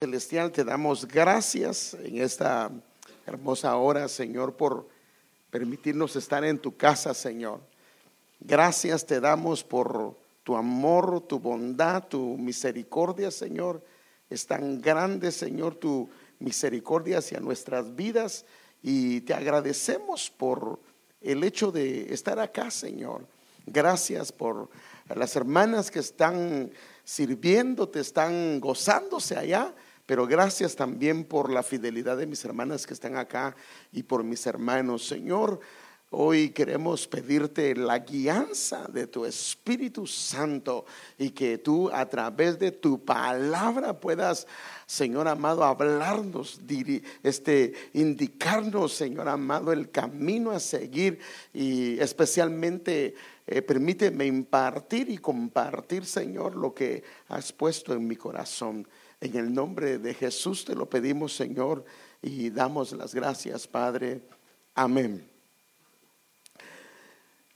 Celestial, te damos gracias en esta hermosa hora, Señor, por permitirnos estar en tu casa, Señor. Gracias te damos por tu amor, tu bondad, tu misericordia, Señor. Es tan grande, Señor, tu misericordia hacia nuestras vidas y te agradecemos por el hecho de estar acá, Señor. Gracias por las hermanas que están sirviéndote, están gozándose allá pero gracias también por la fidelidad de mis hermanas que están acá y por mis hermanos. Señor, hoy queremos pedirte la guianza de tu Espíritu Santo y que tú a través de tu palabra puedas, Señor amado, hablarnos, este, indicarnos, Señor amado, el camino a seguir y especialmente eh, permíteme impartir y compartir, Señor, lo que has puesto en mi corazón. En el nombre de Jesús te lo pedimos, Señor, y damos las gracias, Padre. Amén.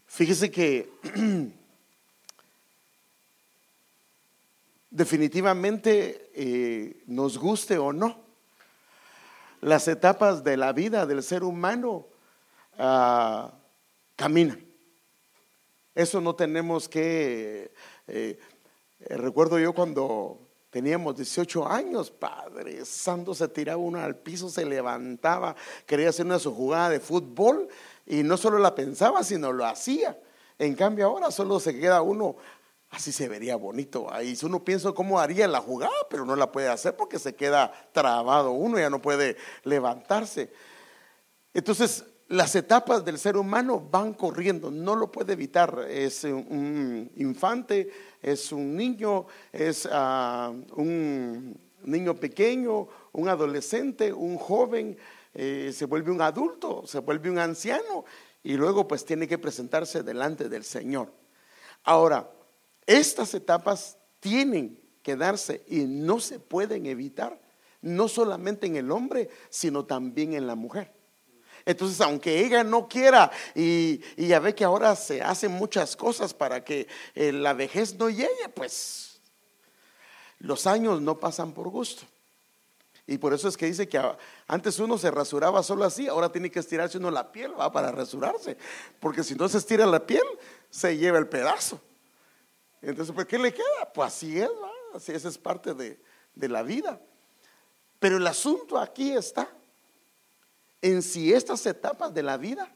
Fíjese que definitivamente eh, nos guste o no, las etapas de la vida del ser humano ah, caminan. Eso no tenemos que... Eh, eh, recuerdo yo cuando Teníamos 18 años, Padre Santo, se tiraba uno al piso, se levantaba, quería hacer una su jugada de fútbol y no solo la pensaba, sino lo hacía. En cambio ahora solo se queda uno, así se vería bonito. Ahí uno piensa cómo haría la jugada, pero no la puede hacer porque se queda trabado uno, ya no puede levantarse. Entonces, las etapas del ser humano van corriendo, no lo puede evitar. Es un infante, es un niño, es ah, un niño pequeño, un adolescente, un joven, eh, se vuelve un adulto, se vuelve un anciano y luego pues tiene que presentarse delante del Señor. Ahora, estas etapas tienen que darse y no se pueden evitar, no solamente en el hombre, sino también en la mujer. Entonces, aunque ella no quiera, y, ya ve que ahora se hacen muchas cosas para que eh, la vejez no llegue, pues los años no pasan por gusto. Y por eso es que dice que antes uno se rasuraba solo así, ahora tiene que estirarse uno la piel ¿va? para rasurarse. Porque si no se estira la piel, se lleva el pedazo. Entonces, ¿por qué le queda? Pues así es, así esa es parte de la vida. Pero el asunto aquí está en si estas etapas de la vida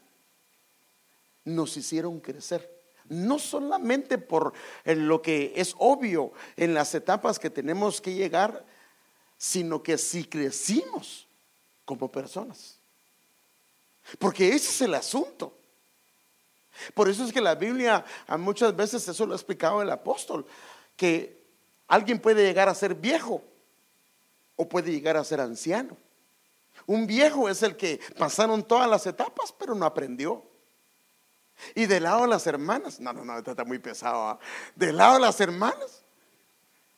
nos hicieron crecer. No solamente por lo que es obvio en las etapas que tenemos que llegar, sino que si crecimos como personas. Porque ese es el asunto. Por eso es que la Biblia muchas veces, eso lo ha explicado el apóstol, que alguien puede llegar a ser viejo o puede llegar a ser anciano. Un viejo es el que pasaron todas las etapas, pero no aprendió. Y del lado de las hermanas, no, no, no, está muy pesado. ¿ah? Del lado de las hermanas.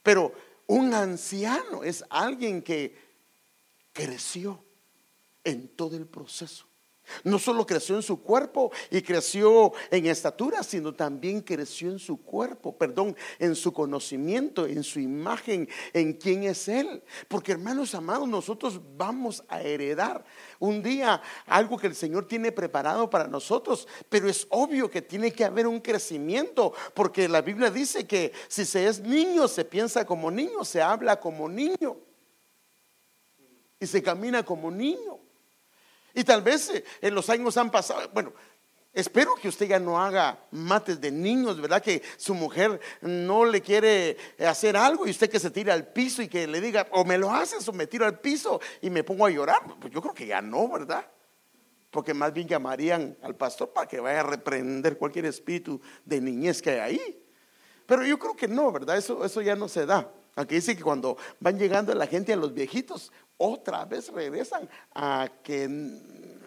Pero un anciano es alguien que creció en todo el proceso. No solo creció en su cuerpo y creció en estatura, sino también creció en su cuerpo, perdón, en su conocimiento, en su imagen, en quién es Él. Porque hermanos amados, nosotros vamos a heredar un día algo que el Señor tiene preparado para nosotros, pero es obvio que tiene que haber un crecimiento, porque la Biblia dice que si se es niño, se piensa como niño, se habla como niño y se camina como niño. Y tal vez eh, en los años han pasado, bueno, espero que usted ya no haga mates de niños, ¿verdad? Que su mujer no le quiere hacer algo y usted que se tira al piso y que le diga, o me lo haces o me tiro al piso y me pongo a llorar. Pues yo creo que ya no, ¿verdad? Porque más bien llamarían al pastor para que vaya a reprender cualquier espíritu de niñez que hay ahí. Pero yo creo que no, ¿verdad? Eso, eso ya no se da. Aunque dice que cuando van llegando la gente a los viejitos, otra vez regresan a que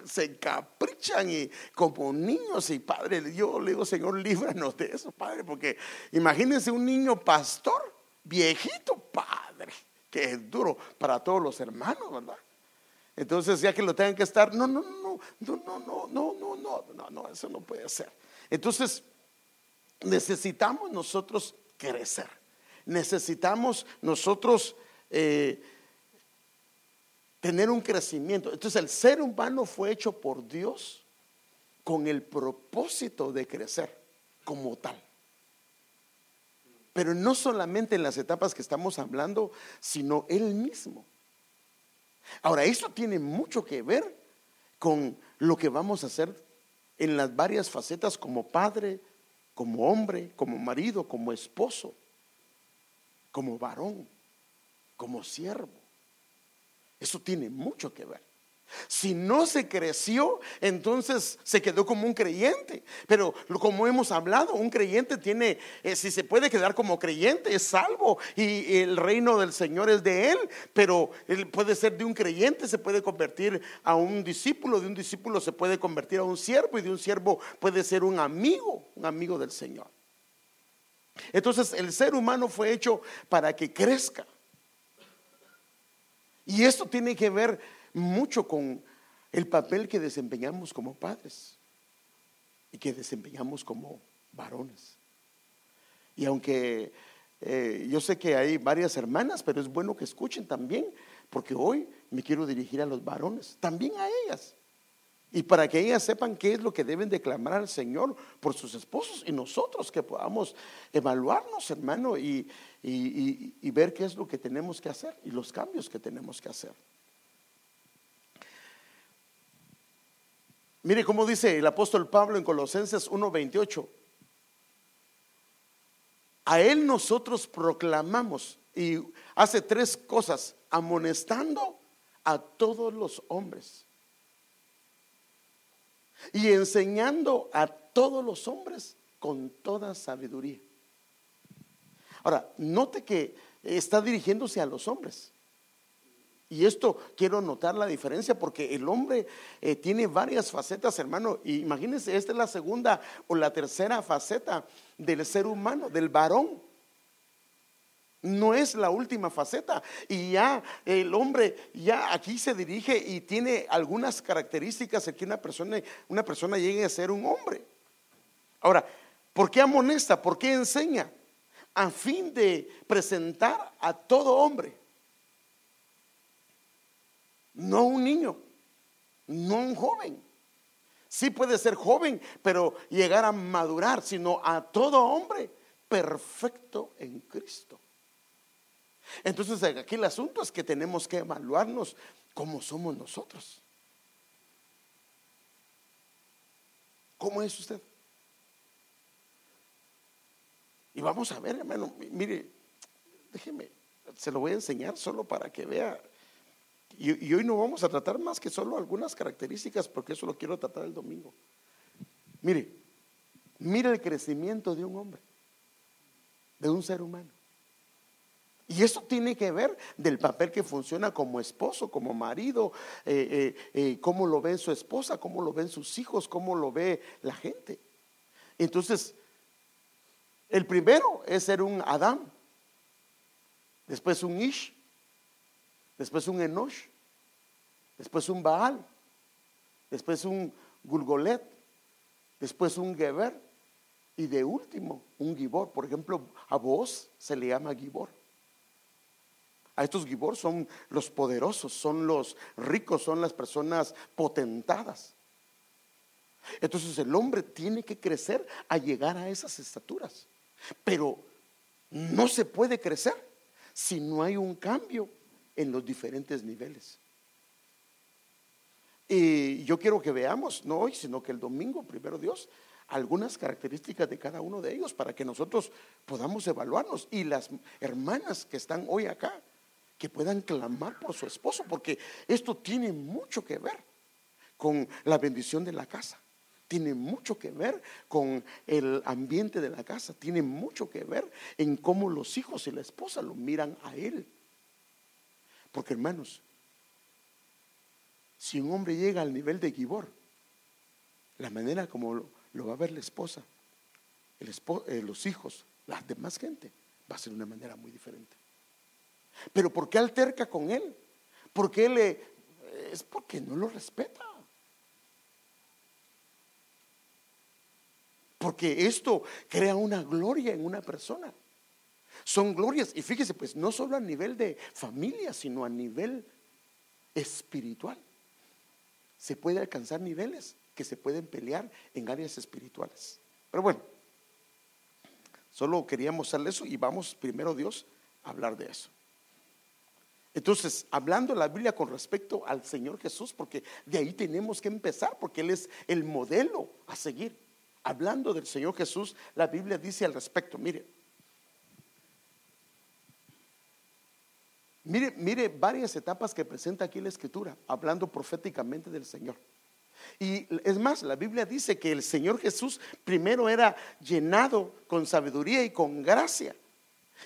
se caprichan y como niños y padre, yo le digo, Señor, líbranos de eso, Padre, porque imagínense un niño pastor, viejito, Padre, que es duro para todos los hermanos, ¿verdad? Entonces, ya que lo tengan que estar, no, no, no, no, no, no, no, no, no, no, no, eso no puede ser. Entonces, necesitamos nosotros crecer. Necesitamos nosotros eh, tener un crecimiento. Entonces el ser humano fue hecho por Dios con el propósito de crecer como tal. Pero no solamente en las etapas que estamos hablando, sino Él mismo. Ahora, eso tiene mucho que ver con lo que vamos a hacer en las varias facetas como padre, como hombre, como marido, como esposo, como varón, como siervo. Eso tiene mucho que ver. Si no se creció, entonces se quedó como un creyente. Pero como hemos hablado, un creyente tiene, eh, si se puede quedar como creyente, es salvo y el reino del Señor es de él. Pero él puede ser de un creyente, se puede convertir a un discípulo, de un discípulo se puede convertir a un siervo y de un siervo puede ser un amigo, un amigo del Señor. Entonces el ser humano fue hecho para que crezca. Y esto tiene que ver mucho con el papel que desempeñamos como padres y que desempeñamos como varones. Y aunque eh, yo sé que hay varias hermanas, pero es bueno que escuchen también, porque hoy me quiero dirigir a los varones, también a ellas. Y para que ellas sepan qué es lo que deben declamar al Señor por sus esposos y nosotros que podamos evaluarnos, hermano, y, y ver qué es lo que tenemos que hacer y los cambios que tenemos que hacer. Mire cómo dice el apóstol Pablo en Colosenses 1:28. A él nosotros proclamamos y hace tres cosas, amonestando a todos los hombres y enseñando a todos los hombres con toda sabiduría. Ahora, note que está dirigiéndose a los hombres. Y esto quiero notar la diferencia porque el hombre eh, tiene varias facetas, hermano. Y imagínense, esta es la segunda o la tercera faceta del ser humano, del varón. No es la última faceta. Y ya el hombre ya aquí se dirige y tiene algunas características de que una persona, una persona llegue a ser un hombre. Ahora, ¿por qué amonesta? ¿Por qué enseña? A fin de presentar a todo hombre no un niño, no un joven. Sí puede ser joven, pero llegar a madurar, sino a todo hombre perfecto en Cristo. Entonces aquí el asunto es que tenemos que evaluarnos cómo somos nosotros. ¿Cómo es usted? Y vamos a ver, hermano, mire, déjeme, se lo voy a enseñar solo para que vea y, hoy no vamos a tratar más que solo algunas características, porque eso lo quiero tratar el domingo. Mire, mire el crecimiento de un hombre, de un ser humano. Y eso tiene que ver del papel que funciona como esposo, como marido, eh, eh, eh, cómo lo ven su esposa, cómo lo ven sus hijos, cómo lo ve la gente. Entonces, el primero es ser un Adán, después un Ish, después un Enosh, después un Baal, después un Gulgolet, después un Geber y de último un Gibor. Por ejemplo, a vos se le llama Gibor. A estos Gibor son los poderosos, son los ricos, son las personas potentadas. Entonces el hombre tiene que crecer a llegar a esas estaturas. Pero no se puede crecer si no hay un cambio en los diferentes niveles. Y yo quiero que veamos, no hoy, sino que el domingo, primero Dios, algunas características de cada uno de ellos para que nosotros podamos evaluarnos. Y las hermanas que están hoy acá, que puedan clamar por su esposo, porque esto tiene mucho que ver con la bendición de la casa. Tiene mucho que ver con el ambiente de la casa, tiene mucho que ver en cómo los hijos y la esposa lo miran a él. Porque hermanos, si un hombre llega al nivel de Gibor, la manera como lo, va a ver la esposa, eh, los hijos, la demás gente, va a ser de una manera muy diferente. Pero ¿por qué alterca con él? Porque él le, es porque no lo respeta. Porque esto crea una gloria en una persona. Son glorias. Y fíjese, pues no solo a nivel de familia, sino a nivel espiritual. Se puede alcanzar niveles que se pueden pelear en áreas espirituales. Pero bueno, solo queríamos hacerle eso y vamos primero Dios a hablar de eso. Entonces, hablando la Biblia con respecto al Señor Jesús, porque de ahí tenemos que empezar, porque Él es el modelo a seguir. Hablando del Señor Jesús, la Biblia dice al respecto, mire, mire, mire varias etapas que presenta aquí la Escritura, hablando proféticamente del Señor. Y es más, la Biblia dice que el Señor Jesús primero era llenado con sabiduría y con gracia.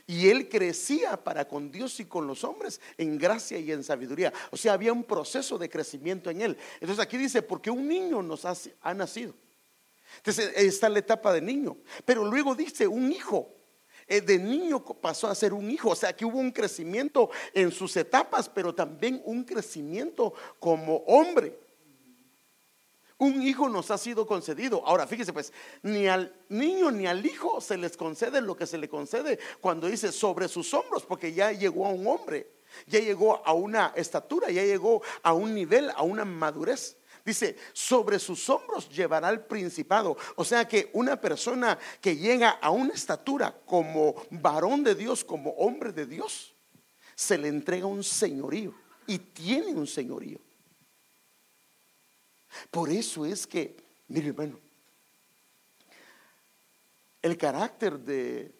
Y él crecía para con Dios y con los hombres en gracia y en sabiduría. O sea, había un proceso de crecimiento en él. Entonces aquí dice, porque un niño nos ha, nacido. Entonces está la etapa de niño. Pero luego dice, un hijo. Eh, de niño pasó a ser un hijo. O sea, que hubo un crecimiento en sus etapas, pero también un crecimiento como hombre. Un hijo nos ha sido concedido. Ahora, fíjese pues, ni al niño ni al hijo se les concede lo que se le concede cuando dice sobre sus hombros, porque ya llegó a un hombre, ya llegó a una estatura, ya llegó a un nivel, a una madurez. Dice, sobre sus hombros llevará el principado. O sea que una persona que llega a una estatura como varón de Dios, como hombre de Dios, se le entrega un señorío y tiene un señorío. Por eso es que, mire hermano, el carácter de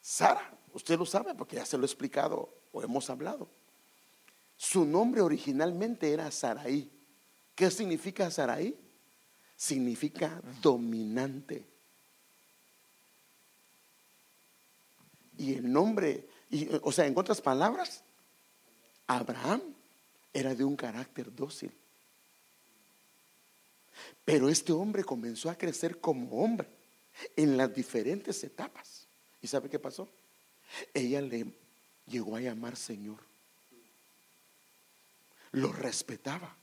Sara, usted lo sabe porque ya se lo he explicado o hemos hablado. Su nombre originalmente era Saraí. ¿Qué significa Saraí? Significa dominante. Y el nombre, o sea, en otras palabras, Abraham era de un carácter dócil. Pero este hombre comenzó a crecer como hombre en las diferentes etapas. ¿Y sabe qué pasó? Ella le llegó a llamar Señor. Lo respetaba.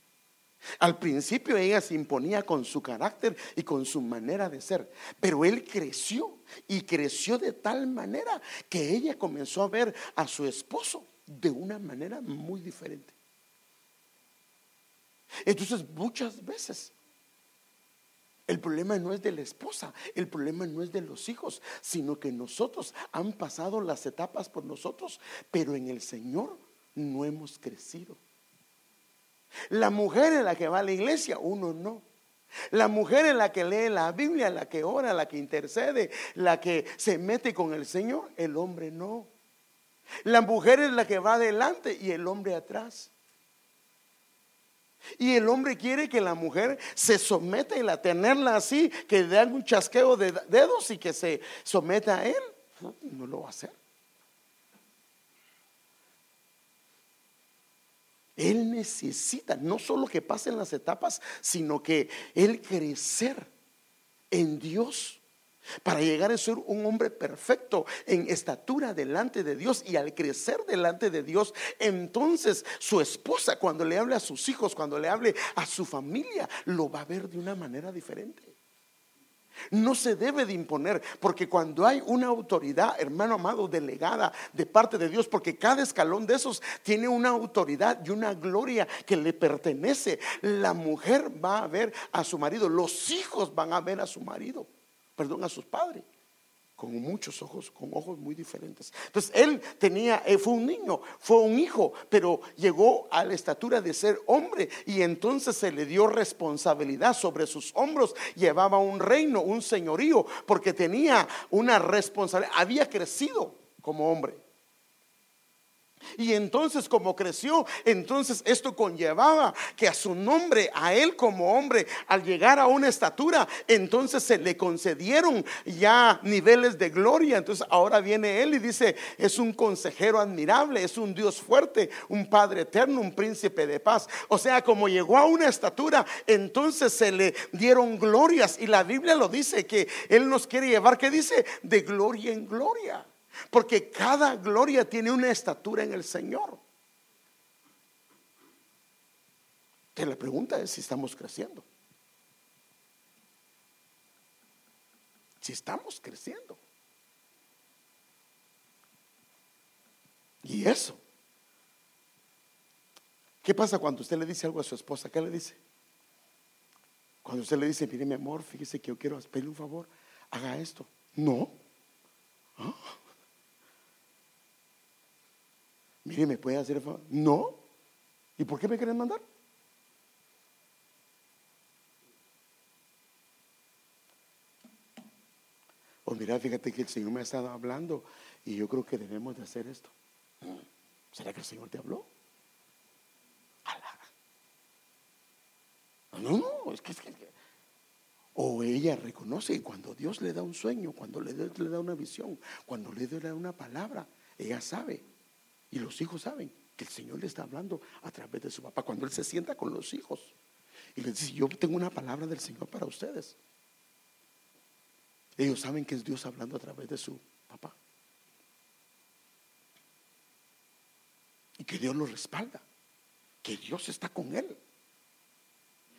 Al principio ella se imponía con su carácter y con su manera de ser, pero él creció y creció de tal manera que ella comenzó a ver a su esposo de una manera muy diferente. Entonces muchas veces el problema no es de la esposa, el problema no es de los hijos, sino que nosotros han pasado las etapas por nosotros, pero en el Señor no hemos crecido. La mujer en la que va a la iglesia, uno no. La mujer en la que lee la Biblia, la que ora, la que intercede, la que se mete con el Señor, el hombre no. La mujer es la que va adelante y el hombre atrás. Y el hombre quiere que la mujer se someta y la tenerla así, que le haga un chasqueo de dedos y que se someta a él. No, lo va a hacer. Él necesita no solo que pasen las etapas, sino que él crecer en Dios para llegar a ser un hombre perfecto en estatura delante de Dios y al crecer delante de Dios, entonces su esposa cuando le hable a sus hijos, cuando le hable a su familia, lo va a ver de una manera diferente. No se debe de imponer, porque cuando hay una autoridad, hermano amado, delegada de parte de Dios, porque cada escalón de esos tiene una autoridad y una gloria que le pertenece, la mujer va a ver a su marido, los hijos van a ver a su marido perdón, a sus padres con muchos ojos, con ojos muy diferentes. Entonces, él tenía, eh, fue un niño, fue un hijo, pero llegó a la estatura de ser hombre y entonces se le dio responsabilidad sobre sus hombros, llevaba un reino, un señorío, porque tenía una responsabilidad, había crecido como hombre. Y entonces como creció, entonces esto conllevaba que a su nombre, a él como hombre, al llegar a una estatura, entonces se le concedieron ya niveles de gloria. Entonces ahora viene él y dice, es un consejero admirable, es un Dios fuerte, un Padre eterno, un príncipe de paz. O sea, como llegó a una estatura, entonces se le dieron glorias. Y la Biblia lo dice, que él nos quiere llevar, que dice, de gloria en gloria. Porque cada gloria tiene una estatura en el Señor. Que la pregunta es si estamos creciendo. Si estamos creciendo. Y eso ¿Qué pasa cuando usted le dice algo a su esposa? ¿Qué le dice? Cuando usted le dice, mire mi amor, fíjese que yo quiero pedirle un favor, haga esto. No. ¿Ah? Mire, ¿me puede hacer favor? No. ¿Y por qué me quieren mandar? O mira, fíjate que el Señor me ha estado hablando y yo creo que debemos de hacer esto. ¿Será que el Señor te habló? No, no, es que, es que, o ella reconoce cuando Dios le da un sueño, cuando le, le da una visión, cuando le da una palabra, ella sabe y los hijos saben que el Señor le está hablando a través de su papá. Cuando él se sienta con los hijos y les dice, yo tengo una palabra del Señor para ustedes. Ellos saben que es Dios hablando a través de su papá. Y que Dios lo respalda, que Dios está con él.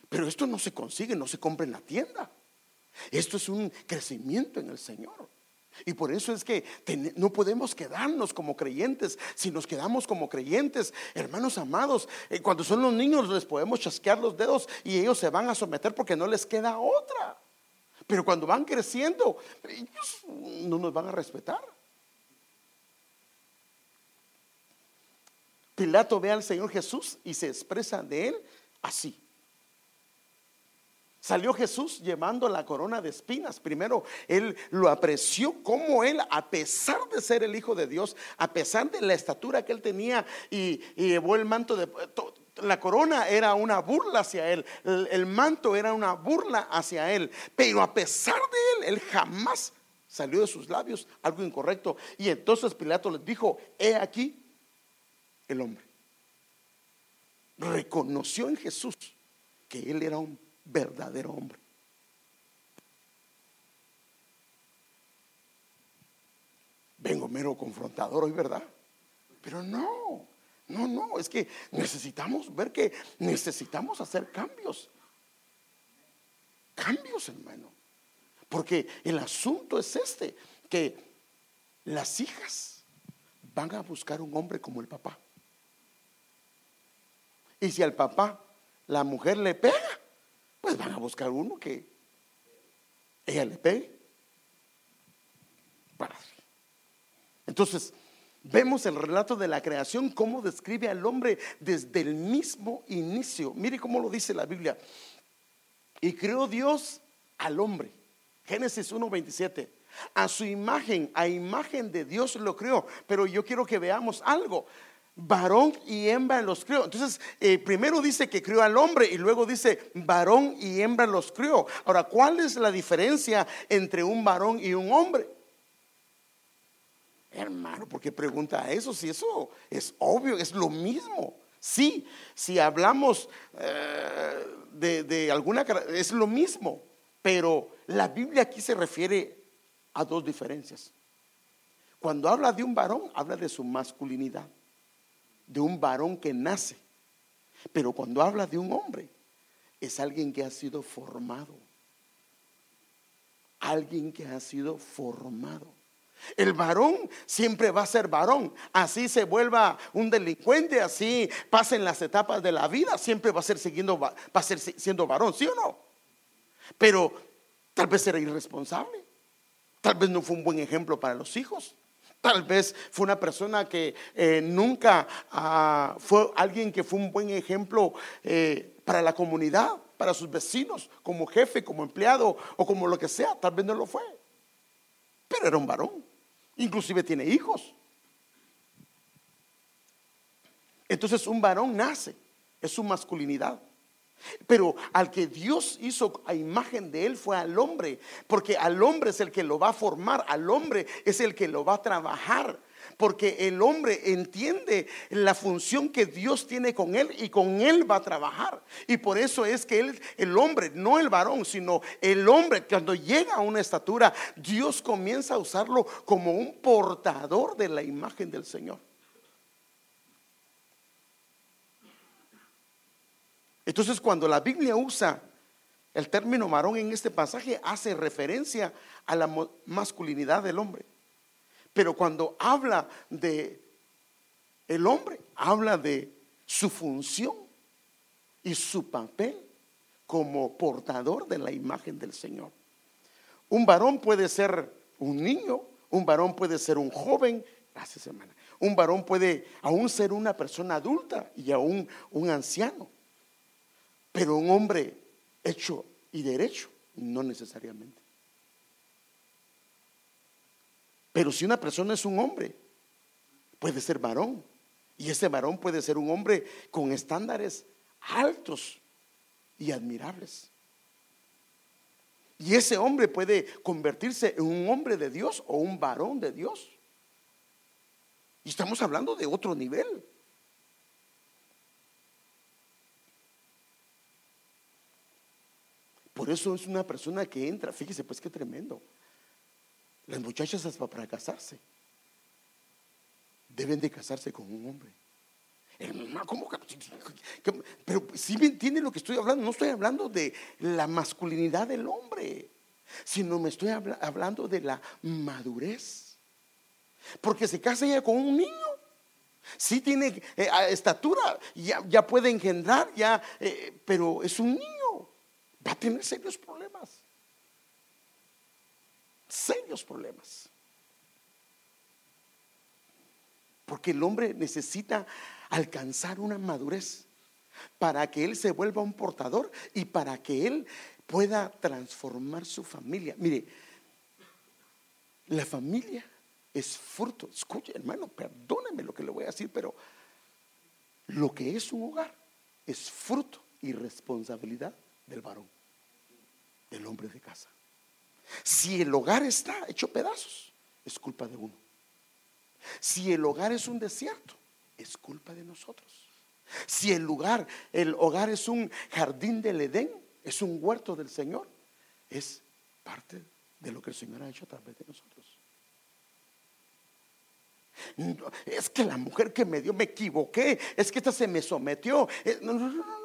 Pero esto no se consigue, no se compra en la tienda. Esto es un crecimiento en el Señor. Y por eso es que no podemos quedarnos como creyentes. Si nos quedamos como creyentes, hermanos amados, eh, cuando son los niños les podemos chasquear los dedos y ellos se van a someter porque no les queda otra. Pero cuando van creciendo, ellos no nos van a respetar. Pilato ve al Señor Jesús y se expresa de él así. Salió Jesús llevando la corona de espinas. Primero, él lo apreció como él, a pesar de ser el Hijo de Dios, a pesar de la estatura que él tenía y, llevó el manto de... La corona era una burla hacia él, el, el manto era una burla hacia él, pero a pesar de él, él jamás salió de sus labios algo incorrecto. Y entonces Pilato les dijo, he aquí el hombre. Reconoció en Jesús que él era un verdadero hombre. Vengo mero confrontador hoy, ¿verdad? Pero no, no, no, es que necesitamos ver que necesitamos hacer cambios. Cambios, hermano. Porque el asunto es este, que las hijas van a buscar un hombre como el papá. Y si al papá la mujer le pega, pues van a buscar uno que ella le pegue. Entonces, vemos el relato de la creación, cómo describe al hombre desde el mismo inicio. Mire cómo lo dice la Biblia. Y creó Dios al hombre. Génesis 1.27. A su imagen, a imagen de Dios lo creó. Pero yo quiero que veamos algo varón y hembra los crió. Entonces, eh, primero dice que crió al hombre y luego dice varón y hembra los crió. Ahora, ¿cuál es la diferencia entre un varón y un hombre? Hermano, ¿por qué pregunta eso? Si eso es obvio, es lo mismo. Sí, si hablamos eh, de, de alguna, es lo mismo, pero la Biblia aquí se refiere a dos diferencias. Cuando habla de un varón, habla de su masculinidad de un varón que nace. Pero cuando habla de un hombre, es alguien que ha sido formado. Alguien que ha sido formado. El varón siempre va a ser varón. Así se vuelva un delincuente, así pasen las etapas de la vida, siempre va a ser siguiendo, va a ser siendo varón, ¿sí o no? Pero tal vez era irresponsable. Tal vez no fue un buen ejemplo para los hijos. Tal vez fue una persona que eh, nunca ah, fue alguien que fue un buen ejemplo eh, para la comunidad, para sus vecinos, como jefe, como empleado o como lo que sea. Tal vez no lo fue. Pero era un varón. Inclusive tiene hijos. Entonces un varón nace, es su masculinidad. Pero al que Dios hizo a imagen de él fue al hombre, porque al hombre es el que lo va a formar, al hombre es el que lo va a trabajar, porque el hombre entiende la función que Dios tiene con él y con él va a trabajar. Y por eso es que él, el hombre, no el varón, sino el hombre, cuando llega a una estatura, Dios comienza a usarlo como un portador de la imagen del Señor. Entonces cuando la Biblia usa el término varón en este pasaje, hace referencia a la masculinidad del hombre. Pero cuando habla de el hombre, habla de su función y su papel como portador de la imagen del Señor. Un varón puede ser un niño, un varón puede ser un joven, gracias hermana, un varón puede aún ser una persona adulta y aún un anciano, pero un hombre hecho y derecho, no necesariamente. Pero si una persona es un hombre, puede ser varón, y ese varón puede ser un hombre con estándares altos y admirables. Y ese hombre puede convertirse en un hombre de Dios o un varón de Dios. Y estamos hablando de otro nivel. Por eso es una persona que entra, fíjese pues qué tremendo. Las muchachas para casarse deben de casarse con un hombre. ¿cómo? Pero si me entiende lo que estoy hablando, no estoy hablando de la masculinidad del hombre, sino me estoy hablando de la madurez. Porque se casa ella con un niño. Sí tiene eh, estatura, ya, ya, puede engendrar, ya, eh, pero es un niño. Va a tener serios problemas. Serios problemas. Porque el hombre necesita alcanzar una madurez para que él se vuelva un portador y para que él pueda transformar su familia. Mire, la familia es fruto. Escuche, hermano, perdóneme lo que le voy a decir, pero lo que es un hogar es fruto y responsabilidad del varón, del hombre de casa. Si el hogar está hecho pedazos, es culpa de uno. Si el hogar es un desierto, es culpa de nosotros. Si el lugar, el hogar es un jardín del Edén, es un huerto del Señor, es parte de lo que el Señor ha hecho a través de nosotros. Es que la mujer que me dio me equivoqué, es que esta se me sometió. Eh, no, no, no.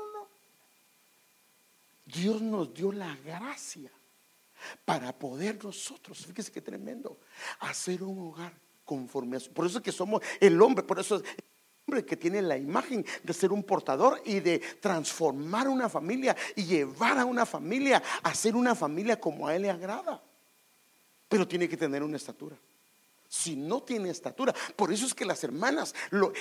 Dios nos dio la gracia para poder nosotros, fíjese qué tremendo, hacer un hogar conforme a su. Por eso es que somos el hombre, por eso es el hombre que tiene la imagen de ser un portador y de transformar una familia y llevar a una familia a ser una familia como a él le agrada. Pero tiene que tener una estatura si no tiene estatura. Por eso es que las hermanas,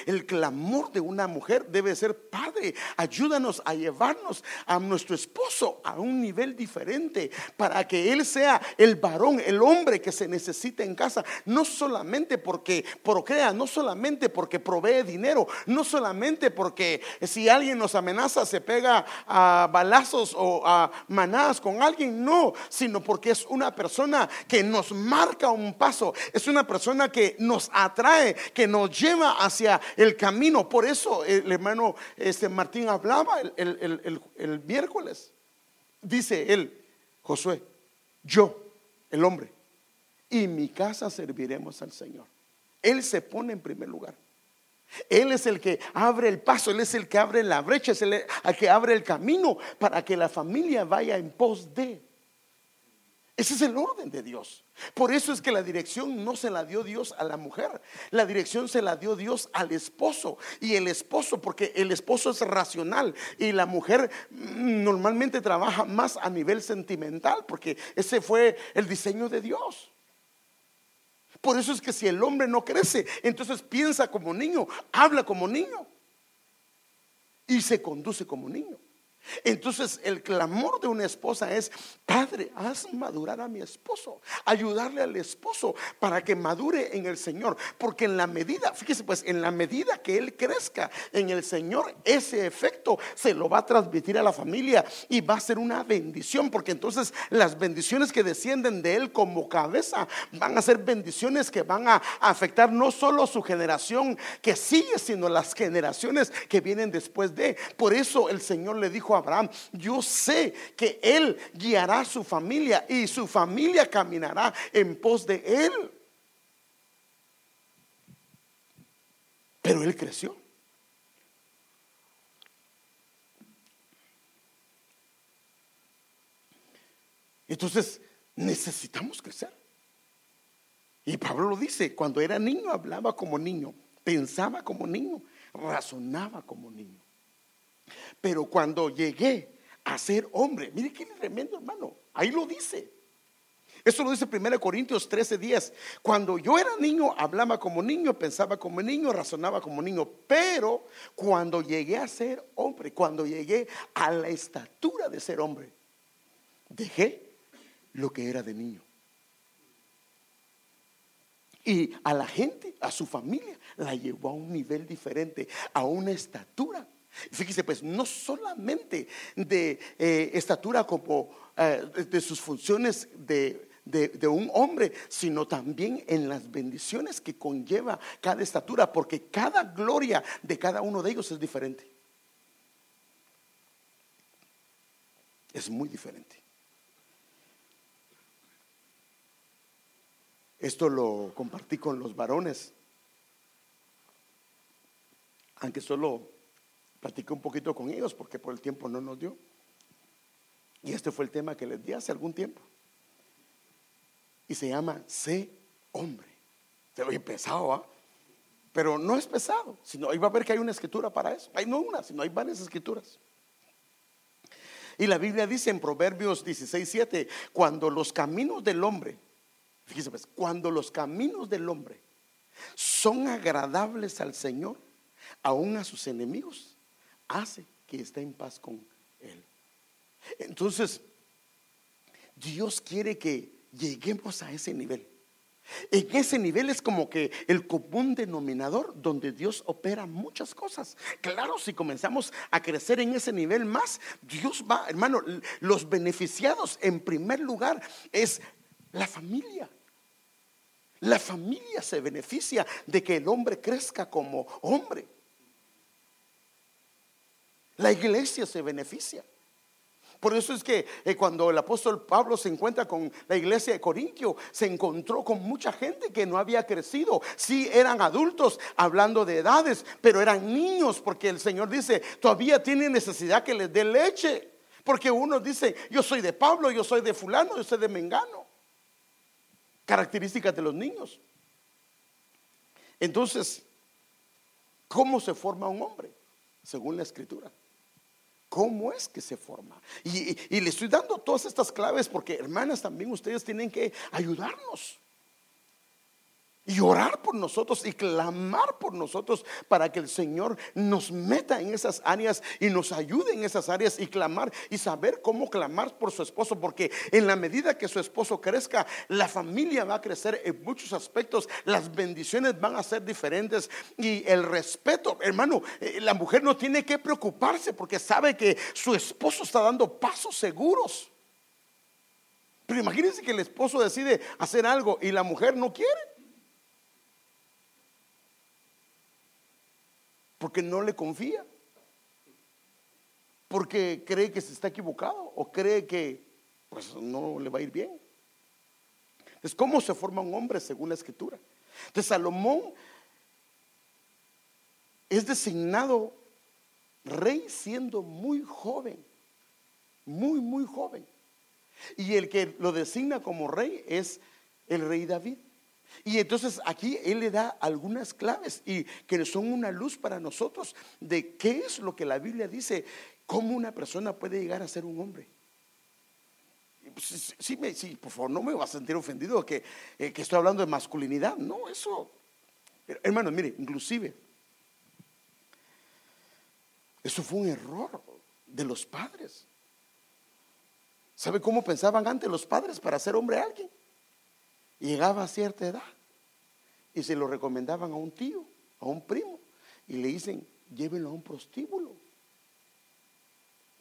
el clamor de una mujer debe ser, Padre, ayúdanos a llevarnos a nuestro esposo a un nivel diferente para que él sea el varón, el hombre que se necesita en casa, no solamente porque procrea, no solamente porque provee dinero, no solamente porque si alguien nos amenaza se pega a balazos o a manadas con alguien, no, sino porque es una persona que nos marca un paso, es una persona persona que nos atrae, que nos lleva hacia el camino. Por eso el hermano este Martín hablaba el, el miércoles. Dice él, Josué, yo, el hombre, y mi casa serviremos al Señor. Él se pone en primer lugar. Él es el que abre el paso, Él es el que abre la brecha, es el que abre el camino para que la familia vaya en pos de. Ese es el orden de Dios. Por eso es que la dirección no se la dio Dios a la mujer, la dirección se la dio Dios al esposo. Y el esposo, porque el esposo es racional y la mujer normalmente trabaja más a nivel sentimental, porque ese fue el diseño de Dios. Por eso es que si el hombre no crece, entonces piensa como niño, habla como niño y se conduce como niño. Entonces el clamor de una esposa es, Padre, haz madurar a mi esposo, ayudarle al esposo para que madure en el Señor. Porque en la medida, fíjese pues, en la medida que él crezca en el Señor, ese efecto se lo va a transmitir a la familia y va a ser una bendición. Porque entonces las bendiciones que descienden de él como cabeza van a ser bendiciones que van a afectar no solo su generación que sigue, sino las generaciones que vienen después de. Por eso el Señor le dijo Abraham, yo sé que él guiará a su familia y su familia caminará en pos de él. Pero él creció. Entonces, necesitamos crecer. Y Pablo lo dice, cuando era niño hablaba como niño, pensaba como niño, razonaba como niño. Pero cuando llegué a ser hombre, mire qué tremendo hermano, ahí lo dice. Eso lo dice 1 Corintios 13, 10. Cuando yo era niño, hablaba como niño, pensaba como niño, razonaba como niño. Pero cuando llegué a ser hombre, cuando llegué a la estatura de ser hombre, dejé lo que era de niño. Y a la gente, a su familia, la llevó a un nivel diferente, a una estatura. Fíjese, pues no solamente de eh, estatura como eh, de sus funciones de de, un hombre, sino también en las bendiciones que conlleva cada estatura, porque cada gloria de cada uno de ellos es diferente. Es muy diferente. Esto lo compartí con los varones, aunque solo platiqué un poquito con ellos porque por el tiempo no nos dio. Y este fue el tema que les di hace algún tiempo y se llama Sé hombre. Se oye pesado, ¿ah? Pero no es pesado, sino ahí va a ver que hay una escritura para eso. Hay no una, sino hay varias escrituras. Y la Biblia dice en Proverbios 16, 7, cuando los caminos del hombre, fíjese pues, cuando los caminos del hombre son agradables al Señor, aún a sus enemigos, hace que esté en paz con Él. Entonces, Dios quiere que lleguemos a ese nivel. En ese nivel es como que el común denominador donde Dios opera muchas cosas. Claro, si comenzamos a crecer en ese nivel más, Dios va, hermano, los beneficiados en primer lugar es la familia. La familia se beneficia de que el hombre crezca como hombre. La iglesia se beneficia. Por eso es que eh, cuando el apóstol Pablo se encuentra con la iglesia de Corintio, se encontró con mucha gente que no había crecido. Sí, eran adultos hablando de edades, pero eran niños porque el Señor dice, todavía tienen necesidad que les dé leche. Porque uno dice, yo soy de Pablo, yo soy de fulano, yo soy de Mengano. Características de los niños. Entonces, ¿cómo se forma un hombre? Según la escritura. ¿Cómo es que se forma? Y, le estoy dando todas estas claves porque, hermanas, también ustedes tienen que ayudarnos y orar por nosotros y clamar por nosotros para que el Señor nos meta en esas áreas y nos ayude en esas áreas y clamar y saber cómo clamar por su esposo, porque en la medida que su esposo crezca, la familia va a crecer en muchos aspectos, las bendiciones van a ser diferentes y el respeto, hermano, eh, la mujer no tiene que preocuparse porque sabe que su esposo está dando pasos seguros. Pero imagínense que el esposo decide hacer algo y la mujer no quiere. Porque no le confía, porque cree que se está equivocado o cree que pues no le va a ir bien. Entonces, ¿cómo se forma un hombre según la escritura? Entonces, Salomón es designado rey siendo muy joven, muy, muy joven. Y el que lo designa como rey es el rey David. Y entonces aquí Él le da algunas claves y que son una luz para nosotros de qué es lo que la Biblia dice, cómo una persona puede llegar a ser un hombre. Sí, sí, por favor, no me va a sentir ofendido que, eh, que estoy hablando de masculinidad. No, eso, hermano, mire, inclusive, eso fue un error de los padres. ¿Sabe cómo pensaban antes los padres para ser hombre alguien? Llegaba a cierta edad y se lo recomendaban a un tío, a un primo, y le dicen, llévenlo a un prostíbulo.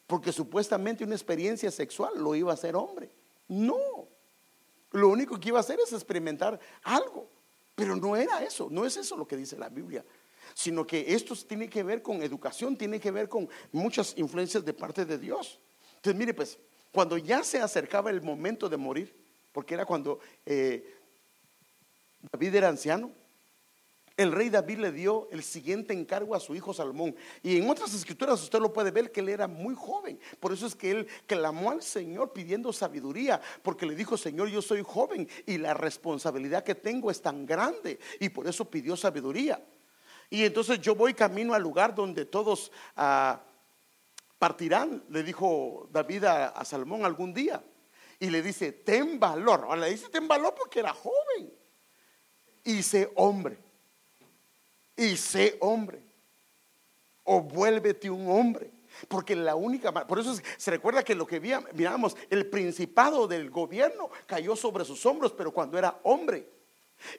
Porque supuestamente una experiencia sexual lo iba a hacer hombre. No, lo único que iba a hacer es experimentar algo. Pero no era eso, no es eso lo que dice la Biblia, sino que esto tiene que ver con educación, tiene que ver con muchas influencias de parte de Dios. Entonces, mire, pues, cuando ya se acercaba el momento de morir, porque era cuando eh, David era anciano. El rey David le dio el siguiente encargo a su hijo Salomón. Y en otras escrituras usted lo puede ver que él era muy joven. Por eso es que él clamó al Señor pidiendo sabiduría. Porque le dijo, Señor, yo soy joven y la responsabilidad que tengo es tan grande. Y por eso pidió sabiduría. Y entonces yo voy camino al lugar donde todos ah, partirán, le dijo David a, Salmón algún día. Y le dice, ten valor. Ahora le dice, ten valor porque era joven. Y sé hombre. Y sé hombre. O vuélvete un hombre. Porque la única, por eso se recuerda que lo que miramos, el principado del gobierno cayó sobre sus hombros, pero cuando era hombre.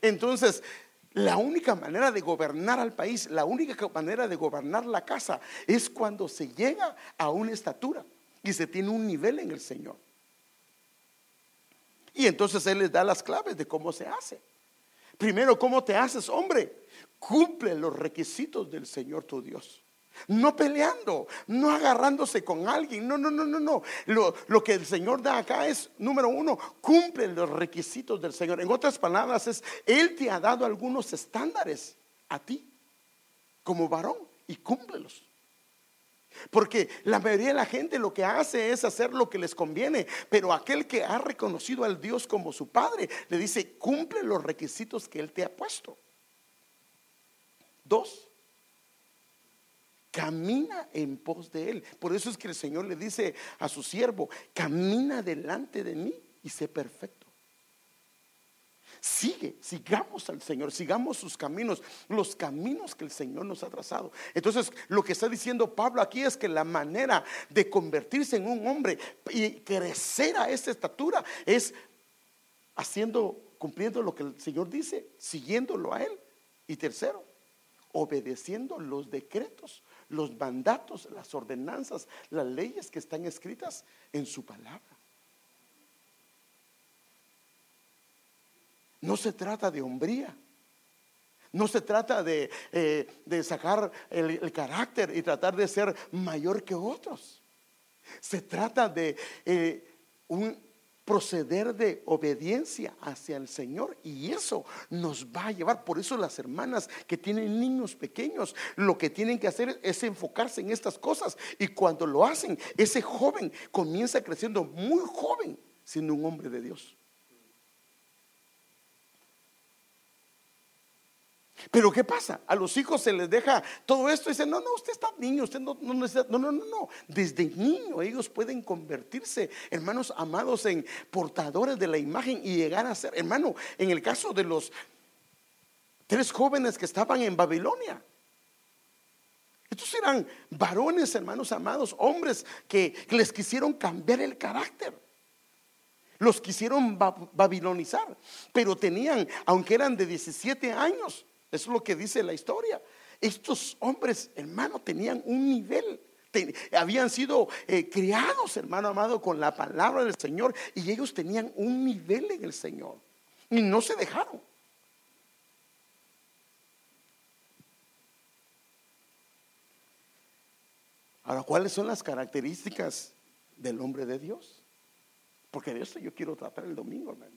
Entonces, la única manera de gobernar al país, la única manera de gobernar la casa es cuando se llega a una estatura y se tiene un nivel en el Señor. Y entonces Él les da las claves de cómo se hace. Primero, ¿cómo te haces, hombre? Cumple los requisitos del Señor tu Dios. No peleando, no agarrándose con alguien. No, no, no, no, no. Lo, que el Señor da acá es, número uno, cumple los requisitos del Señor. En otras palabras, es, Él te ha dado algunos estándares a ti como varón y cúmplelos. Porque la mayoría de la gente lo que hace es hacer lo que les conviene, pero aquel que ha reconocido al Dios como su Padre le dice, cumple los requisitos que Él te ha puesto. Dos, camina en pos de Él. Por eso es que el Señor le dice a su siervo, camina delante de mí y sé perfecto. Sigue, sigamos al Señor, sigamos sus caminos, los caminos que el Señor nos ha trazado. Entonces, lo que está diciendo Pablo aquí es que la manera de convertirse en un hombre y crecer a esa estatura es haciendo, cumpliendo lo que el Señor dice, siguiéndolo a Él. Y tercero, obedeciendo los decretos los mandatos, las ordenanzas, las leyes que están escritas en su palabra. No se trata de hombría. No se trata de, eh, sacar el, carácter y tratar de ser mayor que otros. Se trata de eh, un, proceder de obediencia hacia el Señor y eso nos va a llevar. Por eso las hermanas que tienen niños pequeños, lo que tienen que hacer es enfocarse en estas cosas y cuando lo hacen, ese joven comienza creciendo muy joven siendo un hombre de Dios. Pero ¿qué pasa? A los hijos se les deja todo esto y dicen, no, no, usted está niño, usted no, no necesita, no, no, no, no. Desde niño ellos pueden convertirse, hermanos amados, en portadores de la imagen y llegar a ser, hermano, en el caso de los tres jóvenes que estaban en Babilonia. Estos eran varones, hermanos amados, hombres que, les quisieron cambiar el carácter. Los quisieron babilonizar, pero tenían, aunque eran de 17 años, eso es lo que dice la historia. Estos hombres, hermano, tenían un nivel. habían sido eh, criados, hermano amado, con la palabra del Señor y ellos tenían un nivel en el Señor y no se dejaron. Ahora, ¿cuáles son las características del hombre de Dios? Porque de esto yo quiero tratar el domingo, hermano.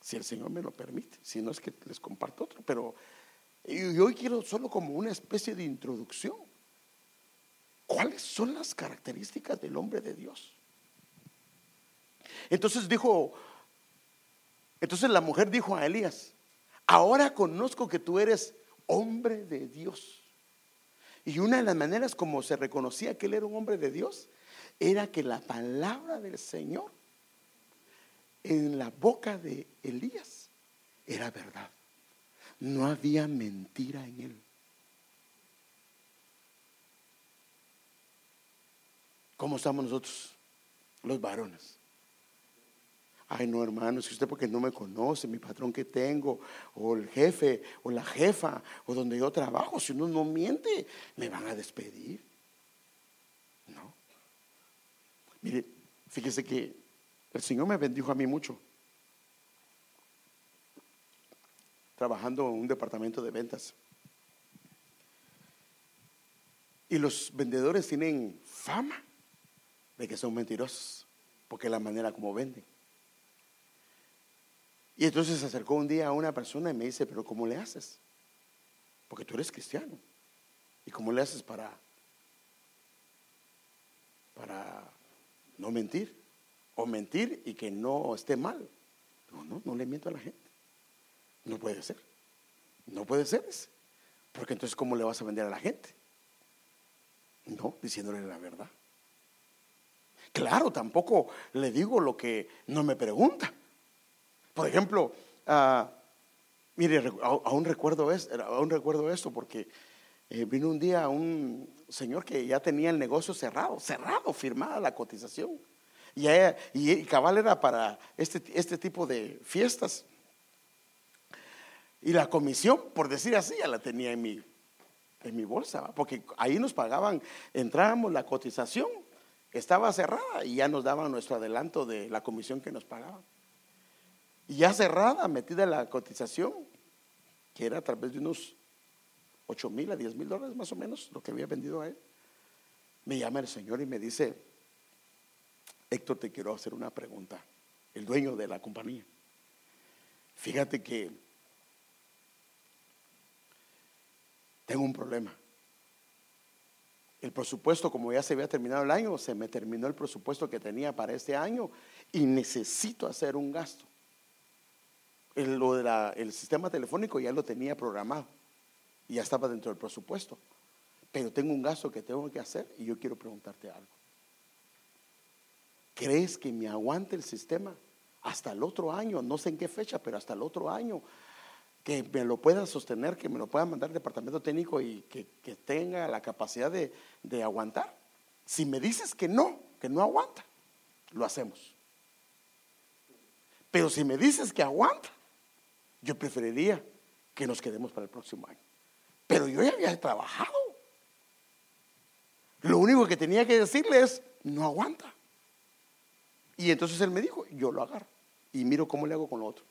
Si el Señor me lo permite. Si no es que les comparto otro. Pero y hoy quiero solo como una especie de introducción. ¿Cuáles son las características del hombre de Dios? Entonces dijo, entonces la mujer dijo a Elías, ahora conozco que tú eres hombre de Dios. Y una de las maneras como se reconocía que él era un hombre de Dios era que la palabra del Señor en la boca de Elías era verdad. No había mentira en él. ¿Cómo estamos nosotros, los varones? Ay, no, hermano, si usted porque no me conoce, mi patrón que tengo, o el jefe, o la jefa, o donde yo trabajo, si uno no miente, me van a despedir. No. Mire, fíjese que el Señor me bendijo a mí mucho. Trabajando en un departamento de ventas. Y los vendedores tienen fama de que son mentirosos, porque es la manera como venden. Y entonces se acercó un día a una persona y me dice, pero ¿cómo le haces? Porque tú eres cristiano. ¿Y cómo le haces para, para no mentir? O mentir y que no esté mal. No, no, no le miento a la gente. No puede ser. No puede ser. Porque entonces, ¿cómo le vas a vender a la gente? No, diciéndole la verdad. Claro, tampoco le digo lo que no me pregunta. Por ejemplo, ah, mire, aún recuerdo, recuerdo esto porque eh, vino un día un señor que ya tenía el negocio cerrado, cerrado, firmada la cotización. Y, y, cabal era para este, este tipo de fiestas. Y la comisión, por decir así, ya la tenía en mi, en mi bolsa, porque ahí nos pagaban, entrábamos la cotización, estaba cerrada y ya nos daban nuestro adelanto de la comisión que nos pagaban. Y ya cerrada, metida la cotización, que era a través de unos 8 mil a 10 mil dólares más o menos, lo que había vendido a él. Me llama el Señor y me dice, Héctor, te quiero hacer una pregunta, el dueño de la compañía. Fíjate que tengo un problema. El presupuesto, como ya se había terminado el año, se me terminó el presupuesto que tenía para este año y necesito hacer un gasto. El, lo sistema telefónico ya lo tenía programado y ya estaba dentro del presupuesto. Pero tengo un gasto que tengo que hacer y yo quiero preguntarte algo. ¿Crees que me aguante el sistema hasta el otro año? No sé en qué fecha, pero hasta el otro año. Que me lo pueda sostener, que me lo pueda mandar el departamento técnico y que, tenga la capacidad de, de aguantar. Si me dices que no, que no aguanta, lo hacemos. Pero si me dices que aguanta, yo preferiría que nos quedemos para el próximo año. Pero yo ya había trabajado. Lo único que tenía que decirle es, no aguanta. Y entonces él me dijo, yo lo agarro. Y miro cómo le hago con lo otro.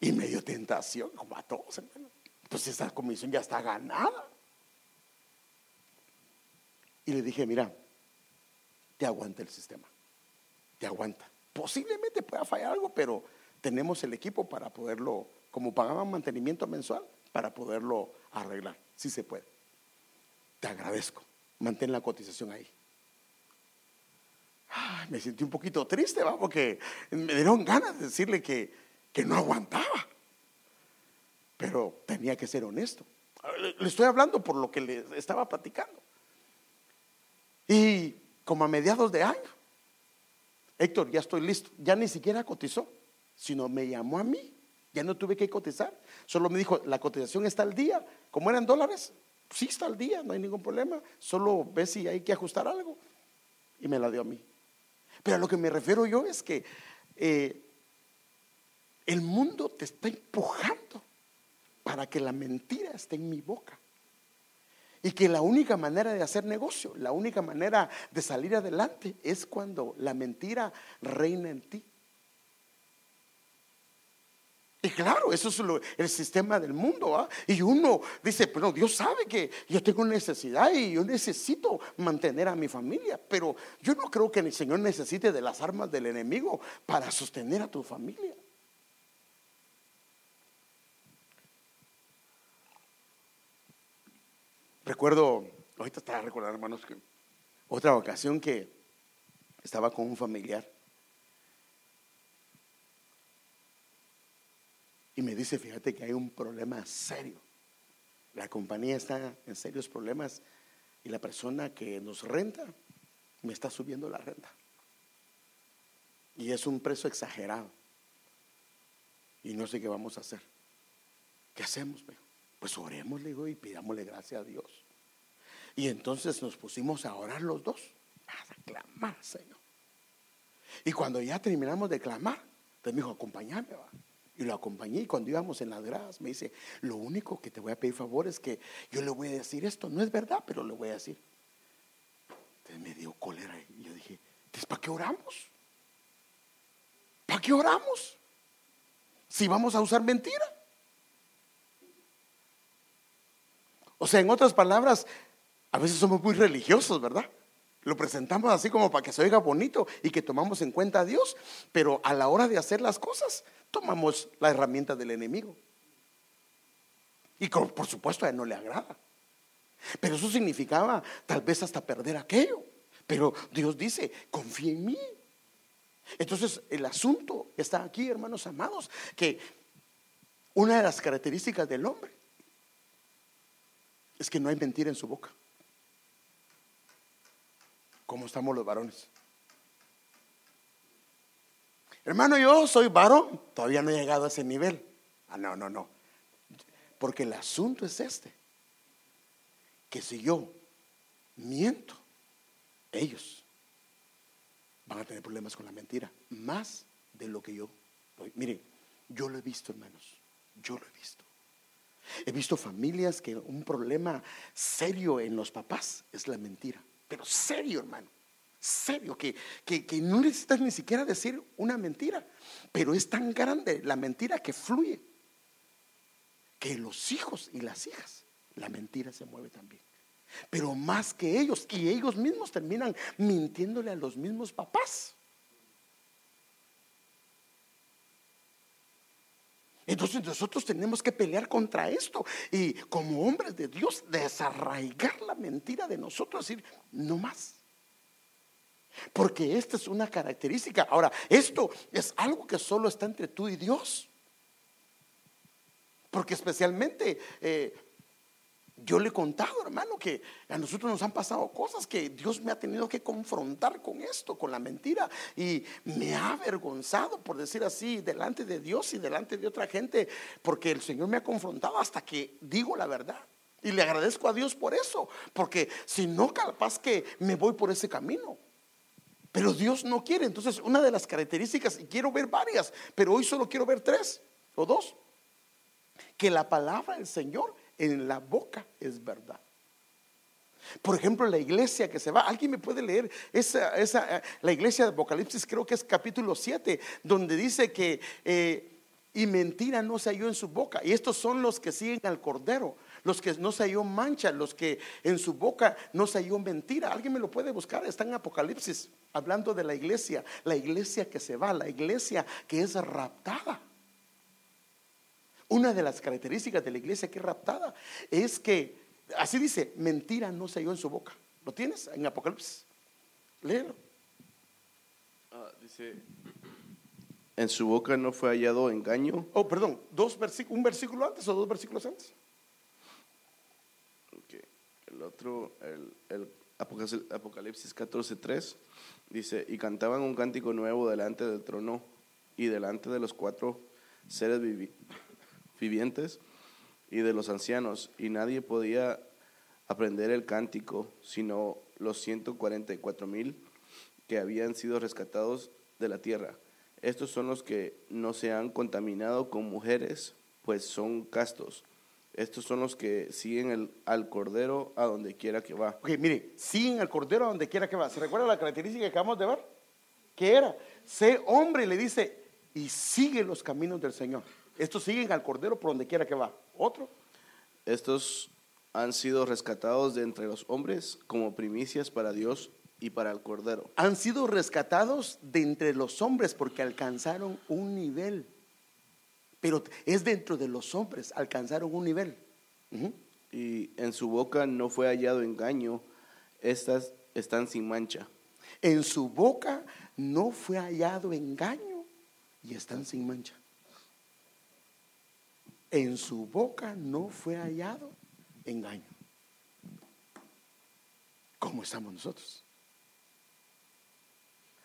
Y me dio tentación, como a todos, hermano. Pues esa comisión ya está ganada. Y le dije, mira, te aguanta el sistema. Te aguanta. Posiblemente pueda fallar algo, pero tenemos el equipo para poderlo como pagaban mantenimiento mensual, para poderlo arreglar, si se puede. Te agradezco, mantén la cotización ahí. me sentí un poquito triste, ¿va? porque me dieron ganas de decirle que, que no aguantaba. Pero tenía que ser honesto. Le estoy hablando por lo que le estaba platicando. Y como a mediados de año, Héctor, ya estoy listo. Ya ni siquiera cotizó, sino me llamó a mí ya no tuve que cotizar. Solo me dijo, la cotización está al día. Como eran dólares, sí está al día, no hay ningún problema. Solo ve si hay que ajustar algo. Y me la dio a mí. Pero a lo que me refiero yo es que eh, el mundo te está empujando para que la mentira esté en mi boca. Y que la única manera de hacer negocio, la única manera de salir adelante es cuando la mentira reina en ti. Y claro, eso es el sistema del mundo. Y uno dice, pero Dios sabe que yo tengo necesidad y yo necesito mantener a mi familia. Pero yo no creo que el Señor necesite de las armas del enemigo para sostener a tu familia. Recuerdo, ahorita estaba recordando, hermanos, que otra ocasión que estaba con un familiar y me dice, fíjate que hay un problema serio. La compañía está en serios problemas y la persona que nos renta me está subiendo la renta. Y es un precio exagerado. Y no sé qué vamos a hacer. ¿Qué hacemos? Pues oremos, le digo, y pidámosle gracias a Dios. Y entonces nos pusimos a orar los dos, a clamar, Señor. Y cuando ya terminamos de clamar, entonces me dijo, acompáñame, va. Y lo acompañé y cuando íbamos en las gradas me dice, lo único que te voy a pedir favor es que yo le voy a decir esto, no es verdad, pero le voy a decir. Entonces me dio cólera y yo dije, ¿entonces para qué oramos? ¿Para qué oramos? Si vamos a usar mentira. O sea, en otras palabras, a veces somos muy religiosos, ¿verdad? Lo presentamos así como para que se oiga bonito y que tomamos en cuenta a Dios, pero a la hora de hacer las cosas tomamos la herramienta del enemigo. Y por supuesto a él no le agrada. Pero eso significaba tal vez hasta perder aquello. Pero Dios dice, confía en mí. Entonces el asunto está aquí, hermanos amados, que Una de las características del hombre es que no hay mentira en su boca. ¿Cómo estamos los varones? Hermano, yo soy varón, todavía no he llegado a ese nivel. Ah, no, no, no. Porque el asunto es este. Que si yo miento, ellos van a tener problemas con la mentira. Más de lo que yo. Mire, yo lo he visto, hermanos. Yo lo he visto. He visto familias que un problema serio en los papás es la mentira. Pero serio, hermano. Serio, que, que, que no necesitas ni siquiera decir una mentira. Pero es tan grande la mentira que fluye. Que los hijos y las hijas, la mentira se mueve también. Pero más que ellos, y ellos mismos terminan mintiéndole a los mismos papás. Entonces nosotros tenemos que pelear contra esto y como hombres de Dios desarraigar la mentira de nosotros, decir, no más. Porque esta es una característica. Ahora, esto es algo que solo está entre tú y Dios. Porque especialmente eh, yo le he contado, hermano, que a nosotros nos han pasado cosas que Dios me ha tenido que confrontar con esto, con la mentira. Y me ha avergonzado, por decir así, delante de Dios y delante de otra gente, porque el Señor me ha confrontado hasta que digo la verdad. Y le agradezco a Dios por eso, porque si no, capaz que me voy por ese camino. Pero Dios no quiere. Entonces, una de las características, y quiero ver varias, pero hoy solo quiero ver tres o dos, que la palabra del Señor en la boca es verdad. Por ejemplo, la iglesia que se va, alguien me puede leer esa, esa la iglesia de Apocalipsis, creo que es capítulo 7, donde dice que eh, y mentira no se halló en su boca. Y estos son los que siguen al Cordero, los que no se halló mancha, los que en su boca no se halló mentira. Alguien me lo puede buscar, está en Apocalipsis, hablando de la iglesia, la iglesia que se va, la iglesia que es raptada. Una de las características de la iglesia que es raptada es que, así dice, mentira no se halló en su boca. ¿Lo tienes en Apocalipsis? Léelo. Ah, dice, en su boca no fue hallado engaño. Oh, perdón, dos un versículo antes o dos versículos antes. El otro, el, el Apocalipsis 14:3 dice, y cantaban un cántico nuevo delante del trono y delante de los cuatro seres vivientes vivientes y de los ancianos, y nadie podía aprender el cántico, sino los 144 mil que habían sido rescatados de la tierra. Estos son los que no se han contaminado con mujeres, pues son castos. Estos son los que siguen el, al cordero a donde quiera que va. Ok, mire, siguen al cordero a donde quiera que va. ¿Se recuerda la característica que acabamos de ver? ¿Qué era? Sé hombre, le dice, y sigue los caminos del Señor. Estos siguen al Cordero por donde quiera que va. Otro. Estos han sido rescatados de entre los hombres como primicias para Dios y para el Cordero. Han sido rescatados de entre los hombres porque alcanzaron un nivel. Pero es dentro de los hombres, alcanzaron un nivel. Y en su boca no fue hallado engaño, estas están sin mancha. En su boca no fue hallado engaño y están sin mancha en su boca no fue hallado engaño. ¿Cómo estamos nosotros?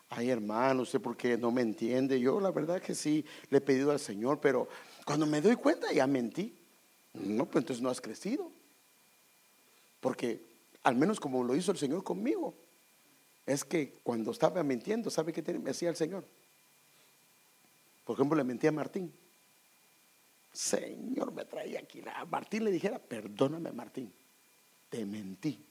Ay, hermano, sé por qué no me entiende. Yo la verdad que sí le he pedido al Señor, pero cuando me doy cuenta ya mentí. No, pues entonces no has crecido. Porque al menos como lo hizo el Señor conmigo, es que cuando estaba mintiendo, ¿sabe qué me hacía el Señor? Por ejemplo, le mentí a Martín. Señor, me traía aquí. A Martín le dijera, perdóname Martín, te mentí.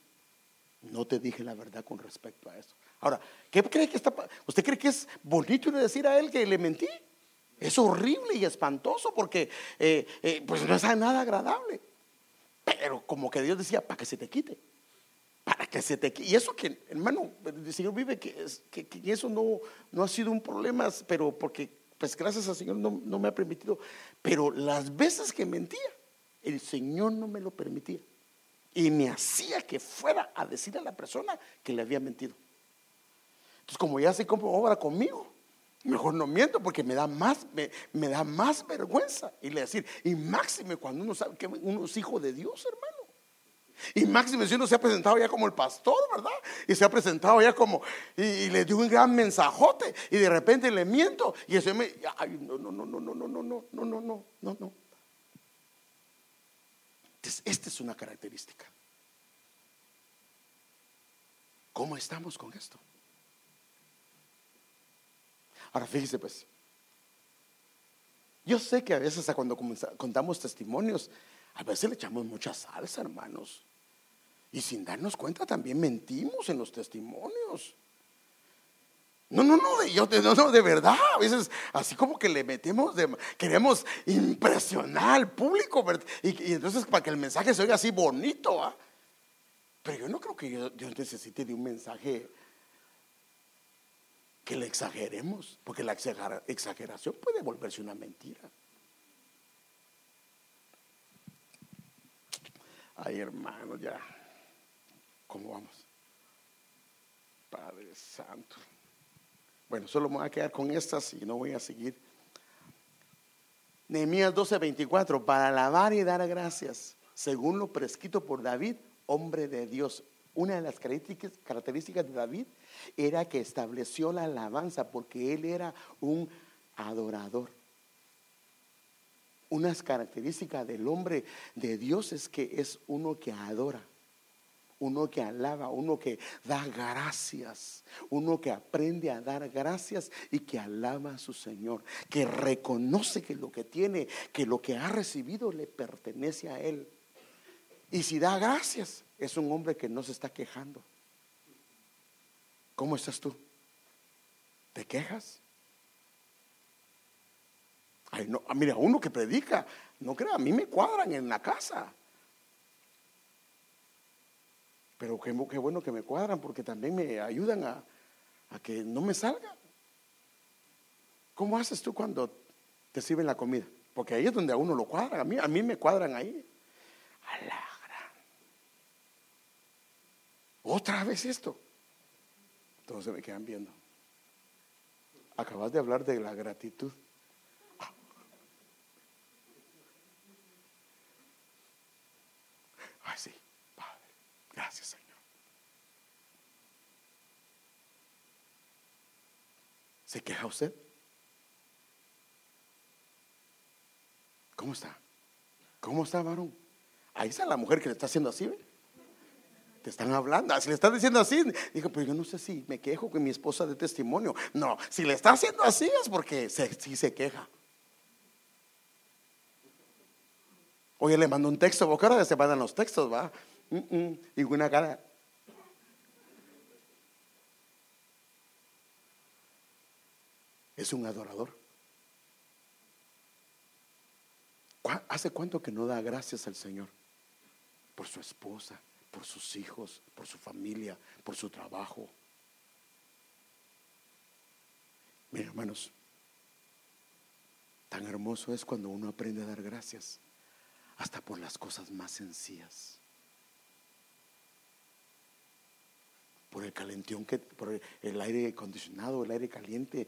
No te dije la verdad con respecto a eso. Ahora, ¿qué cree que está? ¿Usted cree que es bonito decir a él que le mentí? Es horrible y espantoso porque eh, eh, pues no es nada agradable. Pero como que Dios decía, para que se te quite. Para que se te quite. Y eso que, hermano, el Señor vive que, que, eso no, no ha sido un problema, pero porque pues gracias al Señor no, me ha permitido. Pero las veces que mentía, el Señor no me lo permitía. Y me hacía que fuera a decir a la persona que le había mentido. Entonces, como ya se obra conmigo, Mejor no miento porque me da más, me da más vergüenza. Y le decir, y máxime cuando uno sabe que uno es hijo de Dios, hermano. Y máximo si uno se ha presentado ya como el pastor, ¿verdad? Y se ha presentado ya como, y, le dio un gran mensajote, y de repente le miento, y eso me, ay, no, no, no, no, no, no, no, no, no, no, no, no, no. Esta es una característica. ¿Cómo estamos con esto? Ahora fíjese pues, yo sé que a veces cuando contamos testimonios, a veces le echamos mucha salsa, hermanos. Y sin darnos cuenta también mentimos en los testimonios. No, no, no, yo, no, no, de verdad. A veces así como que le metemos, queremos impresionar al público. Y, entonces para que el mensaje se oiga así bonito. Pero yo no creo que yo necesite de un mensaje que le exageremos, porque la exageración puede volverse una mentira. Ay, hermano, ya. ¿Cómo vamos? Padre Santo. Bueno, solo me voy a quedar con estas y no voy a seguir. Nehemías 12:24, para alabar y dar gracias, según lo prescrito por David, hombre de Dios. Una de las características de David era que estableció la alabanza porque él era un adorador. Unas características del hombre de Dios es que es uno que adora, uno que alaba, uno que da gracias, uno que aprende a dar gracias y que alaba a su Señor, que reconoce que lo que tiene, que lo que ha recibido le pertenece a Él. Y si da gracias, es un hombre que no se está quejando. ¿Cómo estás tú? ¿Te quejas? Ay, no, ah, mira, uno que predica, no crea, a mí me cuadran en la casa. Pero qué, bueno que me cuadran porque también me ayudan a, que no me salga. ¿Cómo haces tú cuando te sirven la comida? Porque ahí es donde a uno lo cuadran, a mí, a mí me cuadran ahí. Otra vez esto. Se me quedan viendo. Acabas de hablar de la gratitud. Ay, sí, Padre. Gracias, Señor. ¿Se queja usted? ¿Cómo está? ¿Cómo está, varón? Ahí está la mujer que le está haciendo así, ¿ve? Te están hablando. Si le estás diciendo así, dijo, pero yo no sé si me quejo con mi esposa de testimonio. No, si le está haciendo así es porque se, sí se queja. Oye, le mando un texto, porque ahora se mandan los textos, va. Y una cara. Es un adorador. ¿Hace cuánto que no da gracias al Señor por su esposa? por sus hijos, por su familia, por su trabajo. Miren, hermanos, tan hermoso es cuando uno aprende a dar gracias, hasta por las cosas más sencillas. Por el calentión que, por el aire acondicionado, el aire caliente,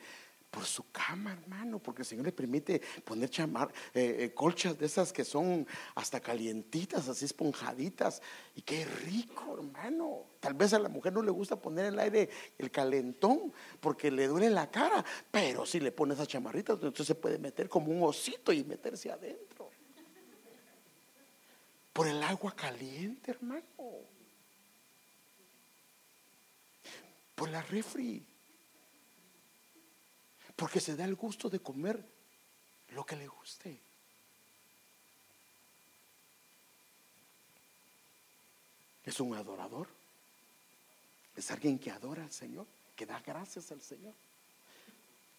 por su cama, hermano, porque el Señor le permite poner chamar, eh, eh, colchas de esas que son hasta calientitas, así esponjaditas. Y qué rico, hermano. Tal vez a la mujer no le gusta poner el aire, el calentón, porque le duele la cara, pero si le pone esas chamarritas, entonces se puede meter como un osito y meterse adentro. Por el agua caliente, hermano. Por la refri porque se da el gusto de comer lo que le guste. Es un adorador. Es alguien que adora al Señor, que da gracias al Señor.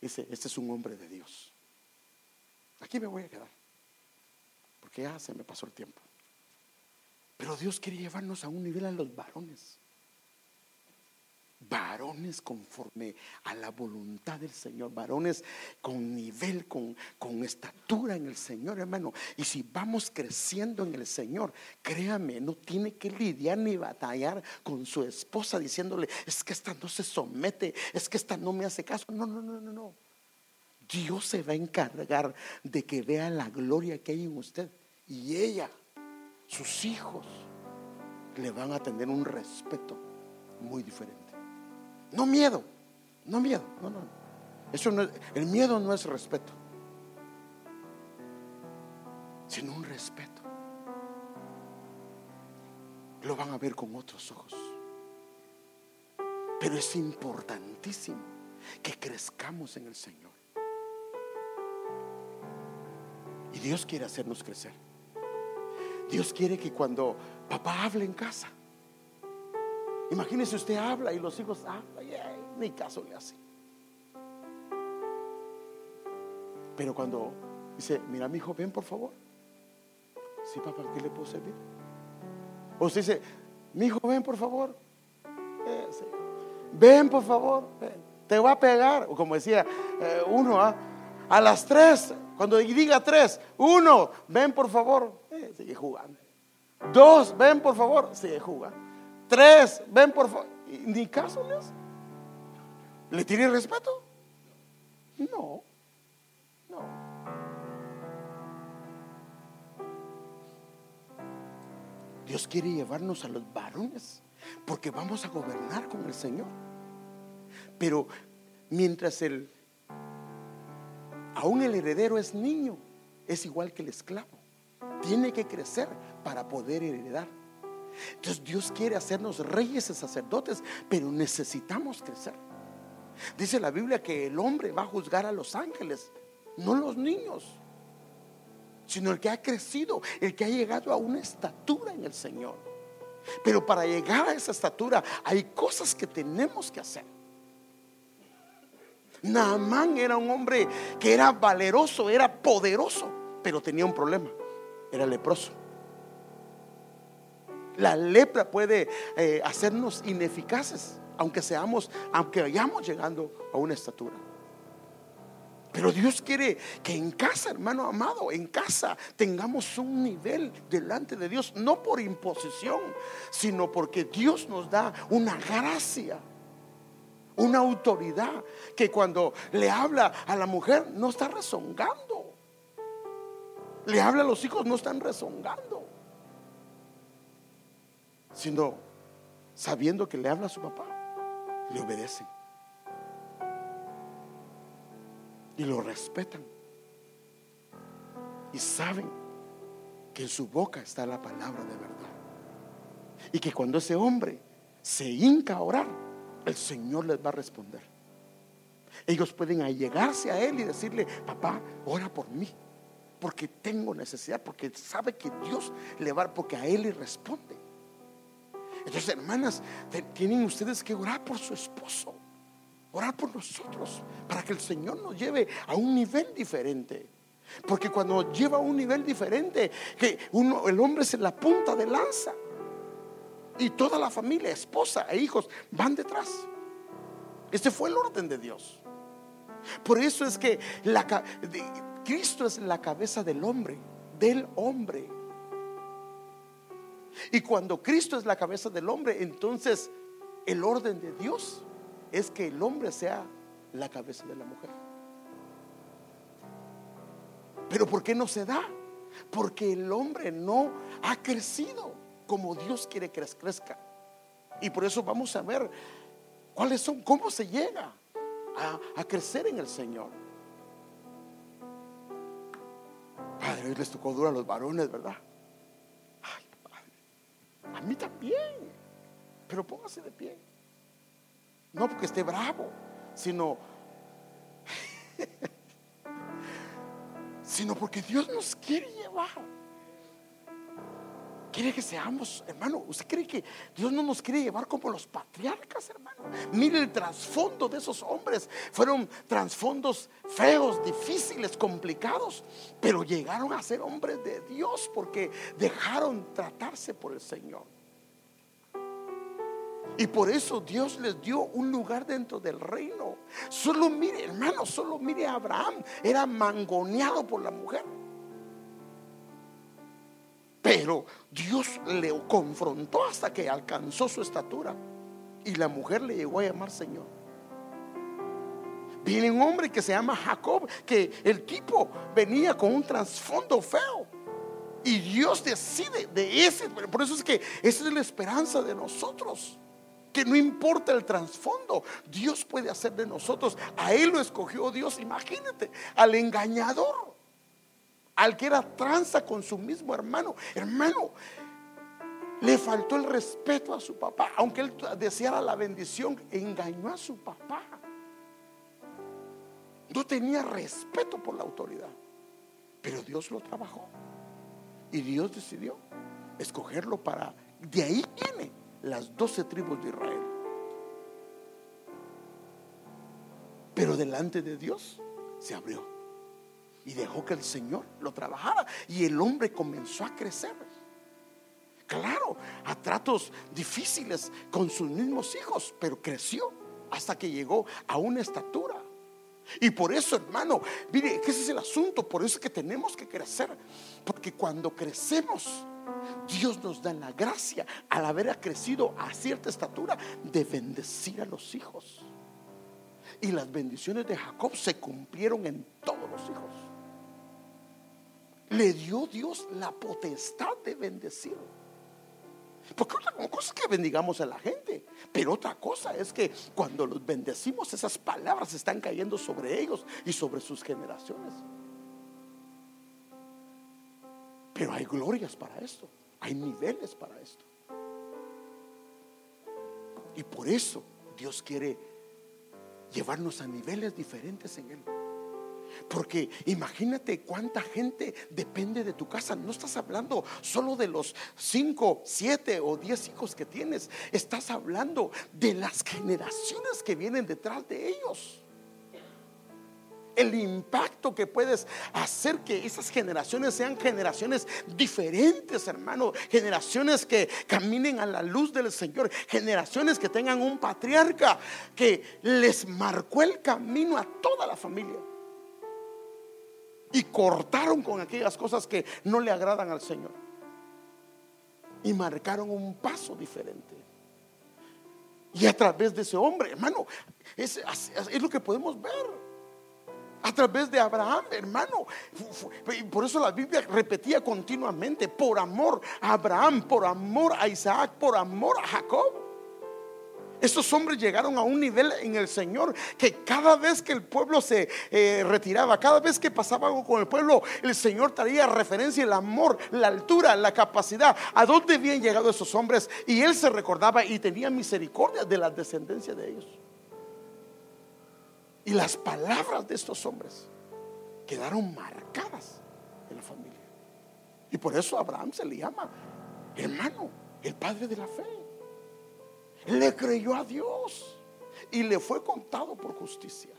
Dice, este es un hombre de Dios. Aquí me voy a quedar, porque ya se me pasó el tiempo. Pero Dios quiere llevarnos a un nivel a los varones varones conforme a la voluntad del Señor, varones con nivel, con, con estatura en el Señor, hermano. Y si vamos creciendo en el Señor, créame, no tiene que lidiar ni batallar con su esposa diciéndole, es que esta no se somete, es que esta no me hace caso. No, no, no, no, no. Dios se va a encargar de que vea la gloria que hay en usted. Y ella, sus hijos, le van a tener un respeto muy diferente. No miedo, no miedo, no, no. Eso no el miedo no es respeto, sino un respeto. Lo van a ver con otros ojos. Pero es importantísimo que crezcamos en el Señor. Y Dios quiere hacernos crecer. Dios quiere que cuando papá hable en casa, imagínese usted habla y los hijos hablan, ni caso le hace. Pero cuando dice, mira mi hijo, ven por favor. Sí, papá, ¿qué le puedo servir? O usted dice, mi hijo, ven por favor. Eh, ven por favor, te va a pegar. O como decía eh, uno, ¿ah? a las tres, cuando diga tres, uno, ven por favor, eh, sigue jugando. Dos, ven por favor, sigue jugando. Tres, ven por favor. Ni caso le ¿Le tiene respeto? No, no. Dios quiere llevarnos a los varones porque vamos a gobernar con el Señor. Pero mientras el aún el heredero es niño, es igual que el esclavo. Tiene que crecer para poder heredar. Entonces Dios quiere hacernos reyes y sacerdotes, pero necesitamos crecer. Dice la Biblia que el hombre va a juzgar a los ángeles, no los niños, sino el que ha crecido, el que ha llegado a una estatura en el Señor. Pero para llegar a esa estatura hay cosas que tenemos que hacer. Naamán era un hombre que era valeroso, era poderoso, pero tenía un problema, era leproso. La lepra puede eh, hacernos ineficaces, aunque seamos, aunque vayamos llegando a una estatura. Pero Dios quiere que en casa, hermano amado, en casa tengamos un nivel delante de Dios, no por imposición, sino porque Dios nos da una gracia, una autoridad que cuando le habla a la mujer no está rezongando. Le habla a los hijos, no están rezongando. Sino sabiendo que le habla a su papá, le obedecen. y lo respetan. Y saben que en su boca está la palabra de verdad. Y que cuando ese hombre se hinca a orar, el Señor les va a responder. Ellos pueden allegarse a Él y decirle, papá, ora por mí, porque tengo necesidad, porque sabe que Dios le va, porque a Él le responde. Entonces, hermanas, tienen ustedes que orar por su esposo orar por nosotros para que el Señor nos lleve a un nivel diferente. Porque cuando lleva a un nivel diferente, que uno, el hombre es la punta de lanza y toda la familia, esposa e hijos van detrás. Este fue el orden de Dios. Por eso es que Cristo es la cabeza del hombre, del hombre. Y cuando Cristo es la cabeza del hombre, entonces el orden de Dios es que el hombre sea la cabeza de la mujer. Pero ¿por qué no se da? Porque el hombre no ha crecido como Dios quiere que crezca. Y por eso vamos a ver cuáles son, cómo se llega a, crecer en el Señor. Padre, hoy les tocó duro a los varones, ¿verdad? A mí también. Pero póngase de pie. No porque esté bravo, sino sino porque Dios nos quiere llevar. Quiere que seamos, hermano, ¿usted cree que Dios no nos quiere llevar como los patriarcas, hermano? Mire el trasfondo de esos hombres. Fueron trasfondos feos, difíciles, complicados, pero llegaron a ser hombres de Dios porque dejaron tratarse por el Señor. Y por eso Dios les dio un lugar dentro del reino. Solo mire, hermano, solo mire a Abraham. Era mangoneado por la mujer. Pero Dios le confrontó hasta que alcanzó su estatura. Y la mujer le llegó a llamar Señor. Viene un hombre que se llama Jacob, que el tipo venía con un trasfondo feo. Y Dios decide de ese. Por eso es que esa es la esperanza de nosotros. Que no importa el trasfondo, Dios puede hacer de nosotros. A Él lo escogió Dios, imagínate, al engañador, al que era tranza con su mismo hermano. Hermano, le faltó el respeto a su papá, aunque él deseara la bendición, engañó a su papá. No tenía respeto por la autoridad, pero Dios lo trabajó. Y Dios decidió escogerlo para... De ahí viene las doce tribus de Israel. Pero delante de Dios se abrió y dejó que el Señor lo trabajara. Y el hombre comenzó a crecer. Claro, a tratos difíciles con sus mismos hijos, pero creció hasta que llegó a una estatura. Y por eso, hermano, mire, que ese es el asunto, por eso es que tenemos que crecer. Porque cuando crecemos, Dios nos da la gracia, al haber crecido a cierta estatura, de bendecir a los hijos. Y las bendiciones de Jacob se cumplieron en todos los hijos. Le dio Dios la potestad de bendecir. Porque una cosa es que bendigamos a la gente, pero otra cosa es que cuando los bendecimos, esas palabras están cayendo sobre ellos y sobre sus generaciones. Pero hay glorias para esto, hay niveles para esto. Y por eso Dios quiere llevarnos a niveles diferentes en Él. Porque imagínate cuánta gente depende de tu casa. No estás hablando solo de los 5, 7 o 10 hijos que tienes. Estás hablando de las generaciones que vienen detrás de ellos. El impacto que puedes hacer que esas generaciones sean generaciones diferentes, hermano. Generaciones que caminen a la luz del Señor. Generaciones que tengan un patriarca que les marcó el camino a toda la familia y cortaron con aquellas cosas que no le agradan al Señor. Y marcaron un paso diferente. Y a través de ese hombre, hermano, es, es lo que podemos ver. A través de Abraham, hermano. Por eso la Biblia repetía continuamente, por amor a Abraham, por amor a Isaac, por amor a Jacob. Estos hombres llegaron a un nivel en el Señor que cada vez que el pueblo se eh, retiraba, cada vez que pasaba algo con el pueblo, el Señor traía referencia el amor, la altura, la capacidad, a dónde habían llegado esos hombres. Y él se recordaba y tenía misericordia de la descendencia de ellos. Y las palabras de estos hombres quedaron marcadas en la familia. Y por eso Abraham se le llama hermano, el padre de la fe le creyó a Dios y le fue contado por justicia.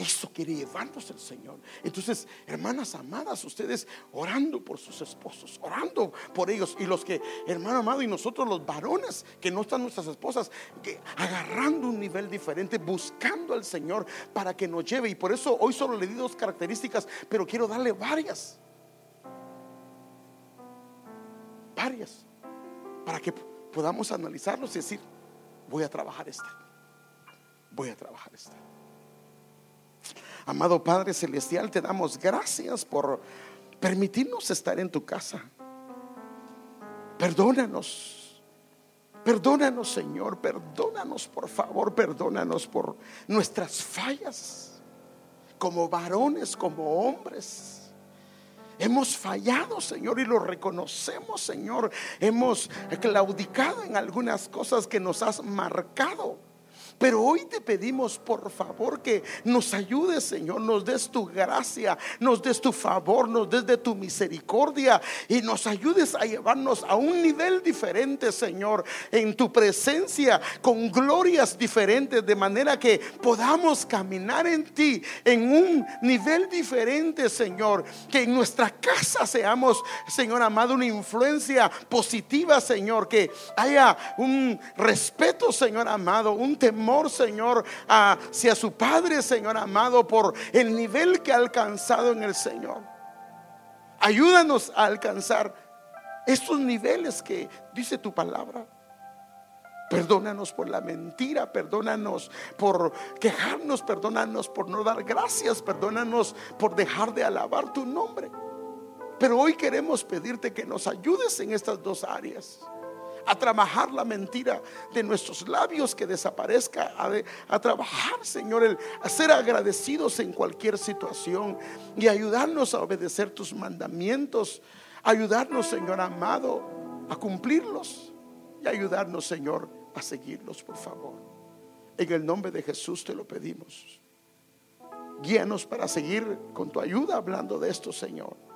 Eso quiere llevarnos el Señor. Entonces, hermanas amadas, ustedes orando por sus esposos, orando por ellos. Y los que, hermano amado, y nosotros los varones que no están nuestras esposas, que agarrando un nivel diferente, buscando al Señor para que nos lleve. Y por eso hoy solo le di dos características, pero quiero darle varias. Varias para que podamos analizarlos y decir, voy a trabajar esta, voy a trabajar esta. Amado Padre Celestial, te damos gracias por permitirnos estar en tu casa. Perdónanos, perdónanos Señor, perdónanos por favor, perdónanos por nuestras fallas como varones, como hombres Hemos fallado, Señor, y lo reconocemos, Señor. Hemos claudicado en algunas cosas que nos has marcado. Pero hoy te pedimos por favor que nos ayudes, Señor, nos des tu gracia, nos des tu favor, nos des de tu misericordia y nos ayudes a llevarnos a un nivel diferente, Señor, en tu presencia, con glorias diferentes, de manera que podamos caminar en ti en un nivel diferente, Señor, que en nuestra casa seamos, Señor amado, una influencia positiva, Señor, que haya un respeto, Señor amado, un temor Señor, hacia su Padre, Señor amado, por el nivel que ha alcanzado en el Señor. Ayúdanos a alcanzar estos niveles que dice tu palabra. Perdónanos por la mentira, perdónanos por quejarnos, perdónanos por no dar gracias, perdónanos por dejar de alabar tu nombre. Pero hoy queremos pedirte que nos ayudes en estas dos áreas. A trabajar la mentira de nuestros labios que desaparezca. A, trabajar, Señor, a ser agradecidos en cualquier situación y ayudarnos a obedecer tus mandamientos. Ayudarnos, Señor amado, a cumplirlos y ayudarnos, Señor, a seguirlos, por favor. En el nombre de Jesús te lo pedimos. Guíanos para seguir con tu ayuda hablando de esto, Señor.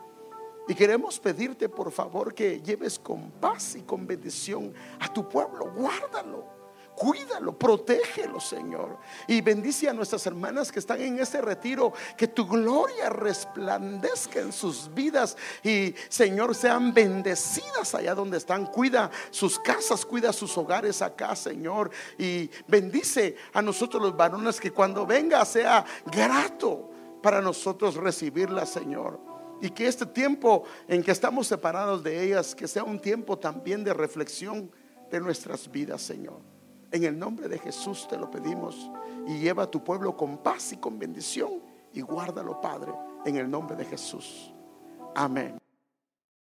Y queremos pedirte, por favor, que lleves con paz y con bendición a tu pueblo. Guárdalo Cuídalo, protégelo, Señor. Y bendice a nuestras hermanas que están en este retiro. Que tu gloria resplandezca en sus vidas. Y, Señor, sean bendecidas allá donde están. Cuida sus casas, cuida sus hogares acá, Señor. Y bendice a nosotros los varones que cuando venga sea grato para nosotros recibirla, Señor. Y que este tiempo en que estamos separados de ellas, que sea un tiempo también de reflexión de nuestras vidas, Señor. En el nombre de Jesús te lo pedimos y lleva a tu pueblo con paz y con bendición y guárdalo, Padre, en el nombre de Jesús. Amén.